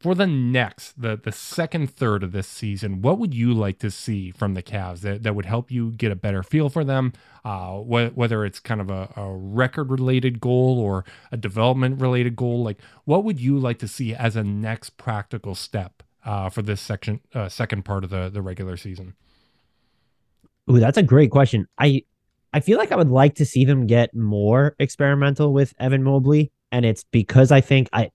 for the next the the second third of this season what would you like to see from the Cavs that, that would help you get a better feel for them? Uh, wh- whether it's kind of a, a record related goal or a development related goal like what would you like to see as a next practical step uh, for this section uh, second part of the the regular season? Ooh, that's a great question. I I feel like I would like to see them get more experimental with Evan Mobley and it's because I think I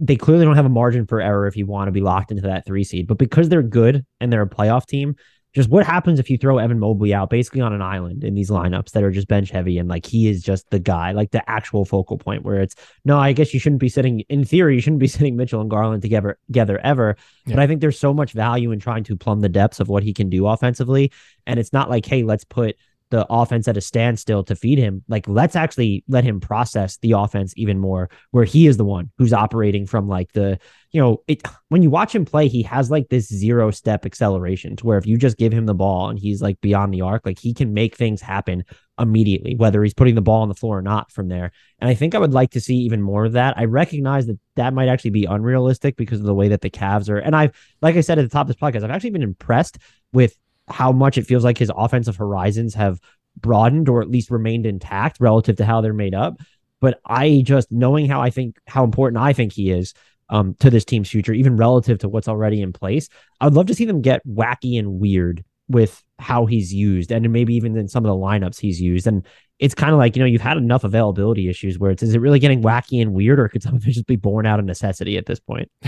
they clearly don't have a margin for error if you want to be locked into that three seed. But because they're good and they're a playoff team, just what happens if you throw Evan Mobley out basically on an island in these lineups that are just bench heavy and like he is just the guy, like the actual focal point where it's no, I guess you shouldn't be sitting in theory, you shouldn't be sitting Mitchell and Garland together together ever. Yeah. But I think there's so much value in trying to plumb the depths of what he can do offensively. And it's not like, hey, let's put the offense at a standstill to feed him. Like, let's actually let him process the offense even more, where he is the one who's operating from like the, you know, it when you watch him play, he has like this zero step acceleration to where if you just give him the ball and he's like beyond the arc, like he can make things happen immediately, whether he's putting the ball on the floor or not from there. And I think I would like to see even more of that. I recognize that that might actually be unrealistic because of the way that the Cavs are. And I've, like I said at the top of this podcast, I've actually been impressed with how much it feels like his offensive horizons have broadened or at least remained intact relative to how they're made up. But I just knowing how I think how important I think he is um, to this team's future, even relative to what's already in place, I would love to see them get wacky and weird with how he's used and maybe even in some of the lineups he's used. And it's kind of like, you know, you've had enough availability issues where it's is it really getting wacky and weird or could some of it just be born out of necessity at this point?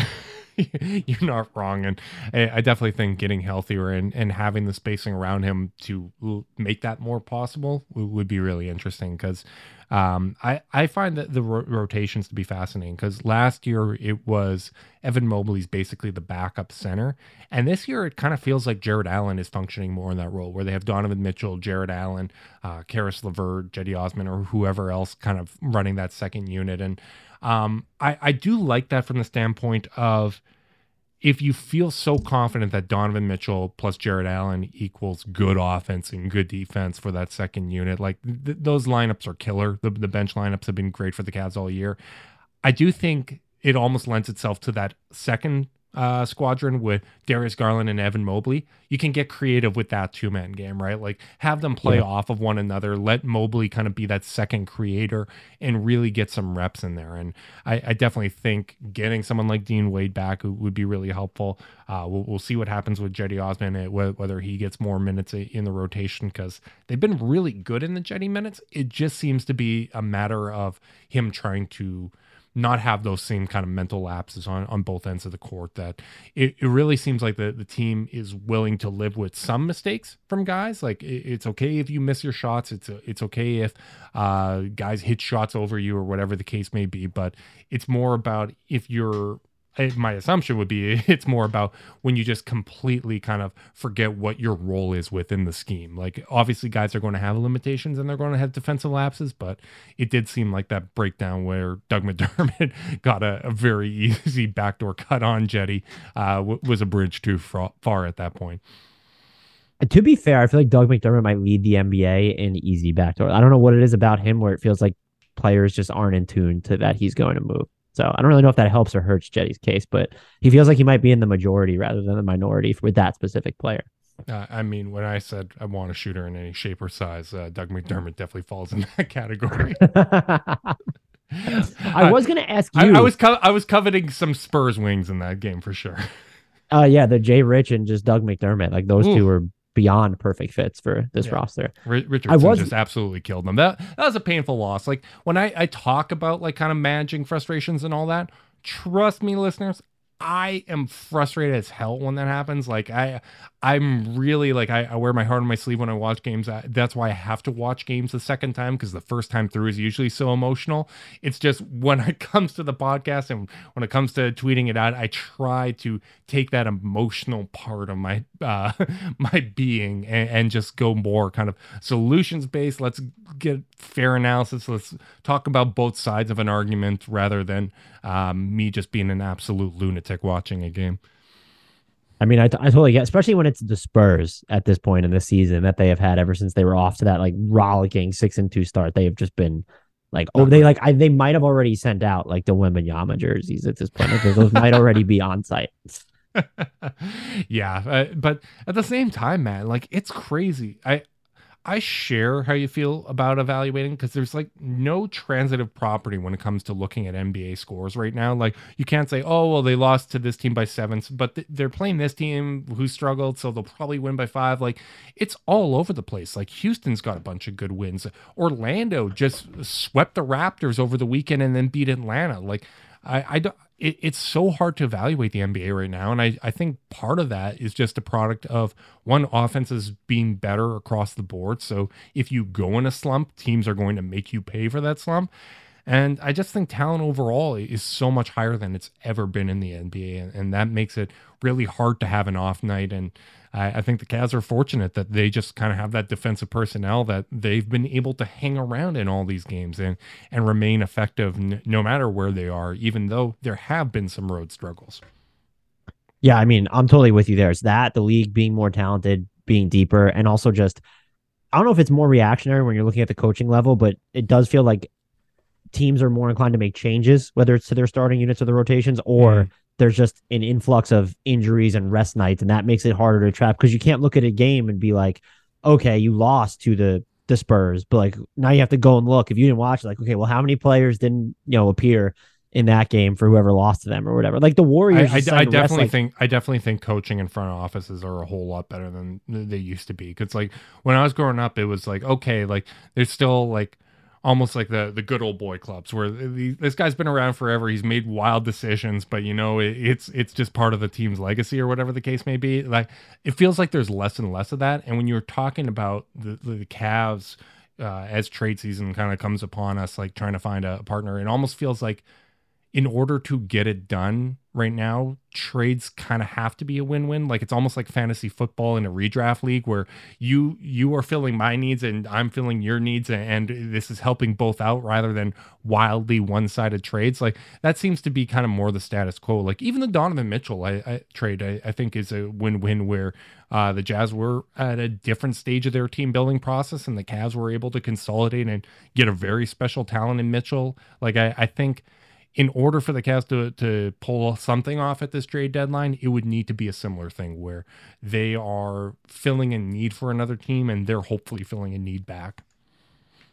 you're not wrong. And I, definitely think getting healthier and, and having the spacing around him to make that more possible would be really interesting because um, I, I find that the ro- rotations to be fascinating because last year it was Evan Mobley's basically the backup center. And this year it kind of feels like Jarrett Allen is functioning more in that role where they have Donovan Mitchell, Jarrett Allen, uh, Caris LeVert, Cedi Osman, or whoever else kind of running that second unit. And um, I, I do like that from the standpoint of if you feel so confident that Donovan Mitchell plus Jarrett Allen equals good offense and good defense for that second unit, like th- those lineups are killer. The, the bench lineups have been great for the Cavs all year. I do think it almost lends itself to that second uh, squadron with Darius Garland and Evan Mobley, you can get creative with that two man game, right? Like have them play yeah. off of one another, let Mobley kind of be that second creator and really get some reps in there. And I, I definitely think getting someone like Dean Wade back would be really helpful. Uh, we'll, we'll, see what happens with Cedi Osman, eh, whether he gets more minutes in the rotation because they've been really good in the Cedi minutes. It just seems to be a matter of him trying to not have those same kind of mental lapses on, on both ends of the court that it, it really seems like the, the team is willing to live with some mistakes from guys. Like it, it's okay if you miss your shots. It's it's okay if uh, guys hit shots over you or whatever the case may be. But it's more about if you're my assumption would be it's more about when you just completely kind of forget what your role is within the scheme. Like obviously guys are going to have limitations and they're going to have defensive lapses, but it did seem like that breakdown where Doug McDermott got a, a very easy backdoor cut on Cedi uh, w- was a bridge too far at that point. To be fair, I feel like Doug McDermott might lead the NBA in easy backdoor. I don't know what it is about him where it feels like players just aren't in tune to that he's going to move. So I don't really know if that helps or hurts Cedi's case, but he feels like he might be in the majority rather than the minority with that specific player. Uh, I mean, when I said I want a shooter in any shape or size, uh, Doug McDermott definitely falls in that category. I was going to ask you. I, I was co- I was coveting some Spurs wings in that game for sure. Uh, yeah, the Jay Rich and just Doug McDermott, like those Ooh. two were beyond perfect fits for this yeah. roster. Richardson I was, just absolutely killed them. That that was a painful loss. Like when I I talk about like kind of managing frustrations and all that, trust me, listeners, I am frustrated as hell when that happens. Like I, I'm really like I, I wear my heart on my sleeve when I watch games. I, that's why I have to watch games the second time because the first time through is usually so emotional. It's just when it comes to the podcast and when it comes to tweeting it out, I try to take that emotional part of my uh, my being and, and just go more kind of solutions based. Let's get fair analysis. Let's talk about both sides of an argument rather than um, me just being an absolute lunatic watching a game. I mean, I, I totally get, especially when it's the Spurs at this point in the season that they have had ever since they were off to that like rollicking six and two start. They have just been like, oh, they like, I, they might have already sent out like the Wembanyama jerseys at this point. Like, those might already be on site. yeah, uh, but at the same time, man, like it's crazy. I I share how you feel about evaluating because there's like no transitive property when it comes to looking at NBA scores right now. Like you can't say, oh, well, they lost to this team by seven, but th- they're playing this team who struggled, so they'll probably win by five. Like it's all over the place. Like Houston's got a bunch of good wins. Orlando just swept the Raptors over the weekend and then beat Atlanta. Like I, I don't it, it's so hard to evaluate the NBA right now. And I, I think part of that is just a product of one, offenses being better across the board. So if you go in a slump, teams are going to make you pay for that slump. And I just think talent overall is so much higher than it's ever been in the NBA. And, and that makes it really hard to have an off night. And I, I think the Cavs are fortunate that they just kind of have that defensive personnel that they've been able to hang around in all these games and and remain effective n- no matter where they are, even though there have been some road struggles. Yeah, I mean, I'm totally with you there. It's that the league being more talented, being deeper, and also just I don't know if it's more reactionary when you're looking at the coaching level, but it does feel like teams are more inclined to make changes, whether it's to their starting units or the rotations, or mm there's just an influx of injuries and rest nights, and that makes it harder to trap because you can't look at a game and be like, okay, you lost to the the Spurs, but like now you have to go and look. If you didn't watch, like, okay, well, how many players didn't you know appear in that game for whoever lost to them or whatever? Like the Warriors. I, I, I definitely like, think I definitely think coaching in front offices are a whole lot better than they used to be. Because like when I was growing up, it was like okay, like there's still like almost like the the good old boy clubs where the, this guy's been around forever. He's made wild decisions but you know it, it's it's just part of the team's legacy or whatever the case may be. Like it feels like there's less and less of that. And when you're talking about the the Cavs uh, as trade season kind of comes upon us like trying to find a partner it almost feels like in order to get it done right now, trades kind of have to be a win-win. Like it's almost like fantasy football in a redraft league where you you are filling my needs and I'm filling your needs, and this is helping both out rather than wildly one-sided trades. Like that seems to be kind of more the status quo. Like even the Donovan Mitchell I, I trade, I, I, think is a win-win where uh, the Jazz were at a different stage of their team building process, and the Cavs were able to consolidate and get a very special talent in Mitchell. Like I, I think in order for the Cavs to, to pull something off at this trade deadline, it would need to be a similar thing where they are filling a need for another team and they're hopefully filling a need back.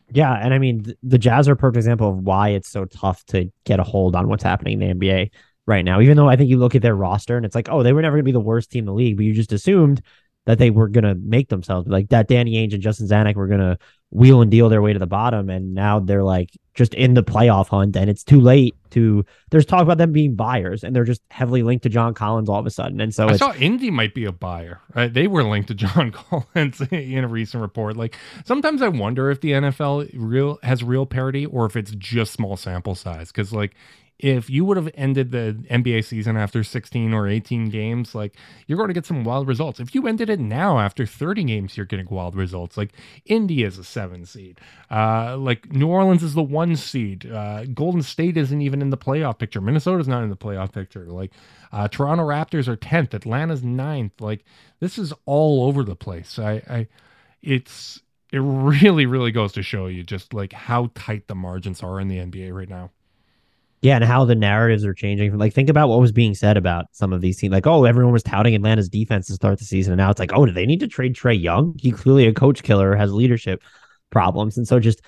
Yeah, and I mean the Jazz are a perfect example of why it's so tough to get a hold on what's happening in the NBA right now. Even though I think you look at their roster and it's like, oh, they were never going to be the worst team in the league, but you just assumed that they were going to make themselves like that. Danny Ainge and Justin Zanik were going to wheel and deal their way to the bottom, and now they're like just in the playoff hunt, and it's too late to. There's talk about them being buyers, and they're just heavily linked to John Collins all of a sudden, and so I saw Indy might be a buyer. Right? They were linked to John Collins in a recent report. Like sometimes I wonder if the NFL real has real parity or if it's just small sample size because like if you would have ended the NBA season after 16 or 18 games, like you're going to get some wild results. If you ended it now after 30 games, you're getting wild results. Like India is a seven seed, uh, like New Orleans is the one seed. Uh, Golden State isn't even in the playoff picture. Minnesota's not in the playoff picture. Like uh, Toronto Raptors are 10th, Atlanta's 9th. Like this is all over the place. I, I it's it really really goes to show you just like how tight the margins are in the NBA right now. Yeah, and how the narratives are changing. Like, think about what was being said about some of these teams. Like, oh, everyone was touting Atlanta's defense to start the season, and now it's like, oh, do they need to trade Trae Young? He clearly a coach killer, has leadership problems, and so just,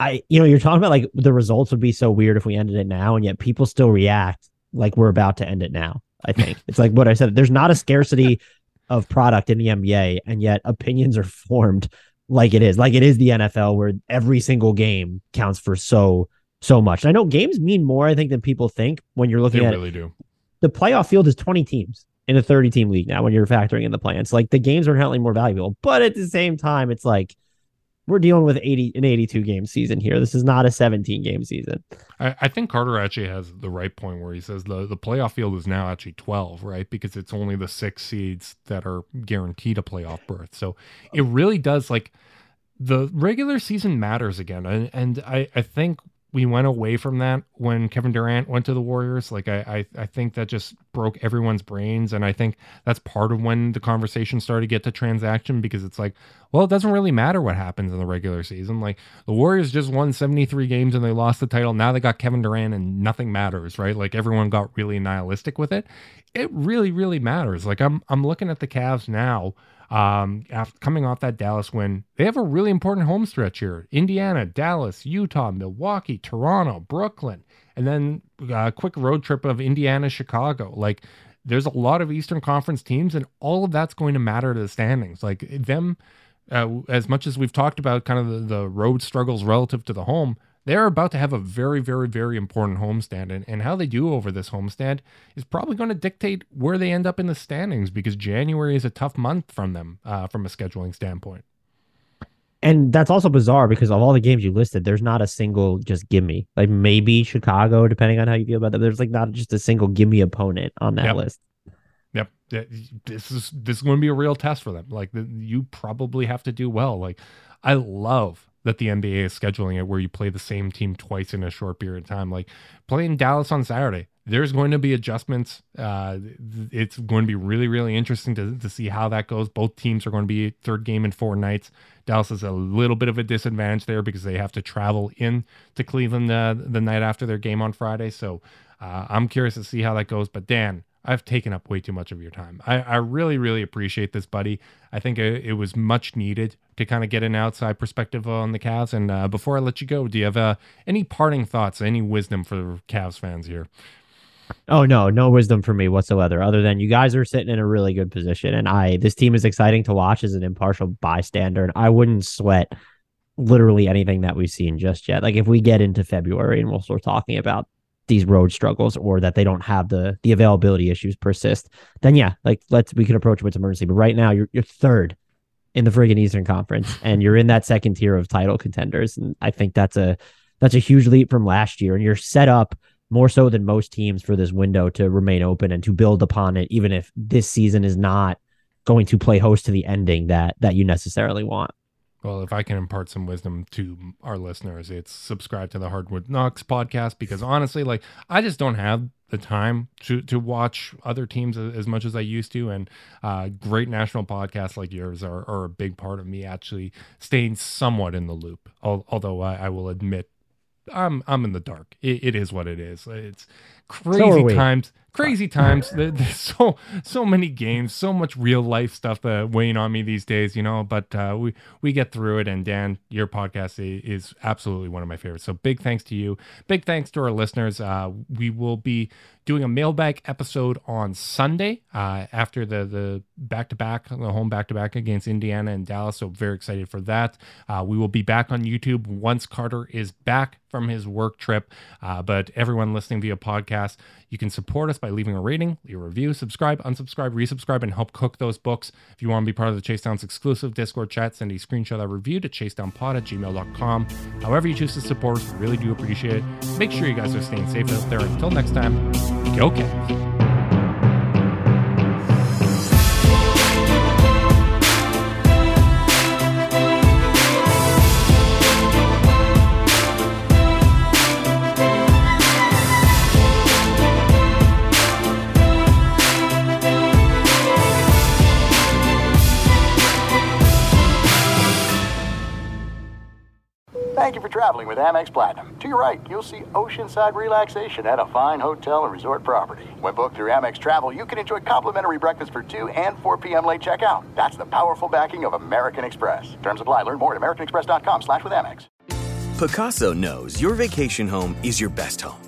I, you know, you're talking about like the results would be so weird if we ended it now, and yet people still react like we're about to end it now. I think it's like what I said. There's not a scarcity of product in the NBA, and yet opinions are formed like it is, like it is the NFL, where every single game counts for so so much. I know games mean more, I think, than people think when you're looking they at really it. do. The playoff field is 20 teams in a 30 team league now when you're factoring in the plans. Like the games are inherently more valuable, but at the same time, it's like we're dealing with 80 an 82 game season here. This is not a 17 game season. I, I, think Carter actually has the right point where he says the, the playoff field is now actually 12, right? Because it's only the six seeds that are guaranteed a playoff berth. So it really does like the regular season matters again. And, and I, I think we went away from that when Kevin Durant went to the Warriors. Like I, I, I think that just broke everyone's brains, and I think that's part of when the conversation started to get to transaction because it's like, well, it doesn't really matter what happens in the regular season. Like the Warriors just won seventy three games and they lost the title. Now they got Kevin Durant, and nothing matters, right? Like everyone got really nihilistic with it. It really, really matters. Like I'm, I'm looking at the Cavs now um, after coming off that Dallas win, they have a really important home stretch here: Indiana, Dallas, Utah, Milwaukee, Toronto, Brooklyn, and then a quick road trip of Indiana, Chicago. Like, there's a lot of Eastern Conference teams, and all of that's going to matter to the standings. Like them, uh, as much as we've talked about kind of the, the road struggles relative to the home, they're about to have a very, very, very important homestand. And, and how they do over this homestand is probably going to dictate where they end up in the standings because January is a tough month from them uh, from a scheduling standpoint. And that's also bizarre because of all the games you listed, there's not a single just gimme. Like maybe Chicago, depending on how you feel about that. There's like not just a single gimme opponent on that Yep. list. Yep, this is this is going to be a real test for them. Like you probably have to do well. Like I love that the NBA is scheduling it where you play the same team twice in a short period of time. Like playing Dallas on Saturday, there's going to be adjustments. Uh, it's going to be really really interesting to to see how that goes. Both teams are going to be third game in four nights. Dallas is a little bit of a disadvantage there because they have to travel in to Cleveland uh, the night after their game on Friday. So uh, I'm curious to see how that goes. But Dan, I've taken up way too much of your time. I, I really, really appreciate this, buddy. I think it, it was much needed to kind of get an outside perspective on the Cavs. And uh, before I let you go, do you have uh, any parting thoughts, any wisdom for Cavs fans here? Oh no, no wisdom for me whatsoever, other than you guys are sitting in a really good position. And I this team is exciting to watch as an impartial bystander. And I wouldn't sweat literally anything that we've seen just yet. Like if we get into February and we'll start talking about these road struggles or that they don't have the the availability issues persist, then yeah, like let's we can approach it with emergency. But right now you're you're third in the friggin' Eastern Conference and you're in that second tier of title contenders. And I think that's a that's a huge leap from last year. And you're set up more so than most teams for this window to remain open and to build upon it, even if this season is not going to play host to the ending that that you necessarily want. Well, if I can impart some wisdom to our listeners, it's subscribe to the Hardwood Knocks podcast because honestly, like I just don't have the time to to watch other teams as much as I used to, and uh, great national podcasts like yours are, are a big part of me actually staying somewhat in the loop. Al- although I, I will admit, I'm I'm in the dark. It, it is what it is. It's crazy we. times. Crazy times. There's so so many games, so much real life stuff that weighing on me these days, you know. But uh, we we get through it. And Dan, your podcast is absolutely one of my favorites. So big thanks to you. Big thanks to our listeners. Uh, we will be doing a mailbag episode on Sunday uh, after the the back to back, the home back to back against Indiana and Dallas. So very excited for that. Uh, we will be back on YouTube once Carter is back from his work trip. Uh, but everyone listening via podcast, you can support us by leaving a rating, leave a review, subscribe, unsubscribe, resubscribe, and help cook those books. If you want to be part of the Chase Downs exclusive Discord chat, send a screenshot of review to chasedownpod at gmail.com. However you choose to support us, we really do appreciate it. Make sure you guys are staying safe out there. Until next time, go Cavs. Thank you for traveling with Amex Platinum. To your right, you'll see oceanside relaxation at a fine hotel and resort property. When booked through Amex Travel, you can enjoy complimentary breakfast for 2 and 4 p.m. late checkout. That's the powerful backing of American Express. Terms apply. Learn more at americanexpress.com slash with Amex. Pacaso knows your vacation home is your best home.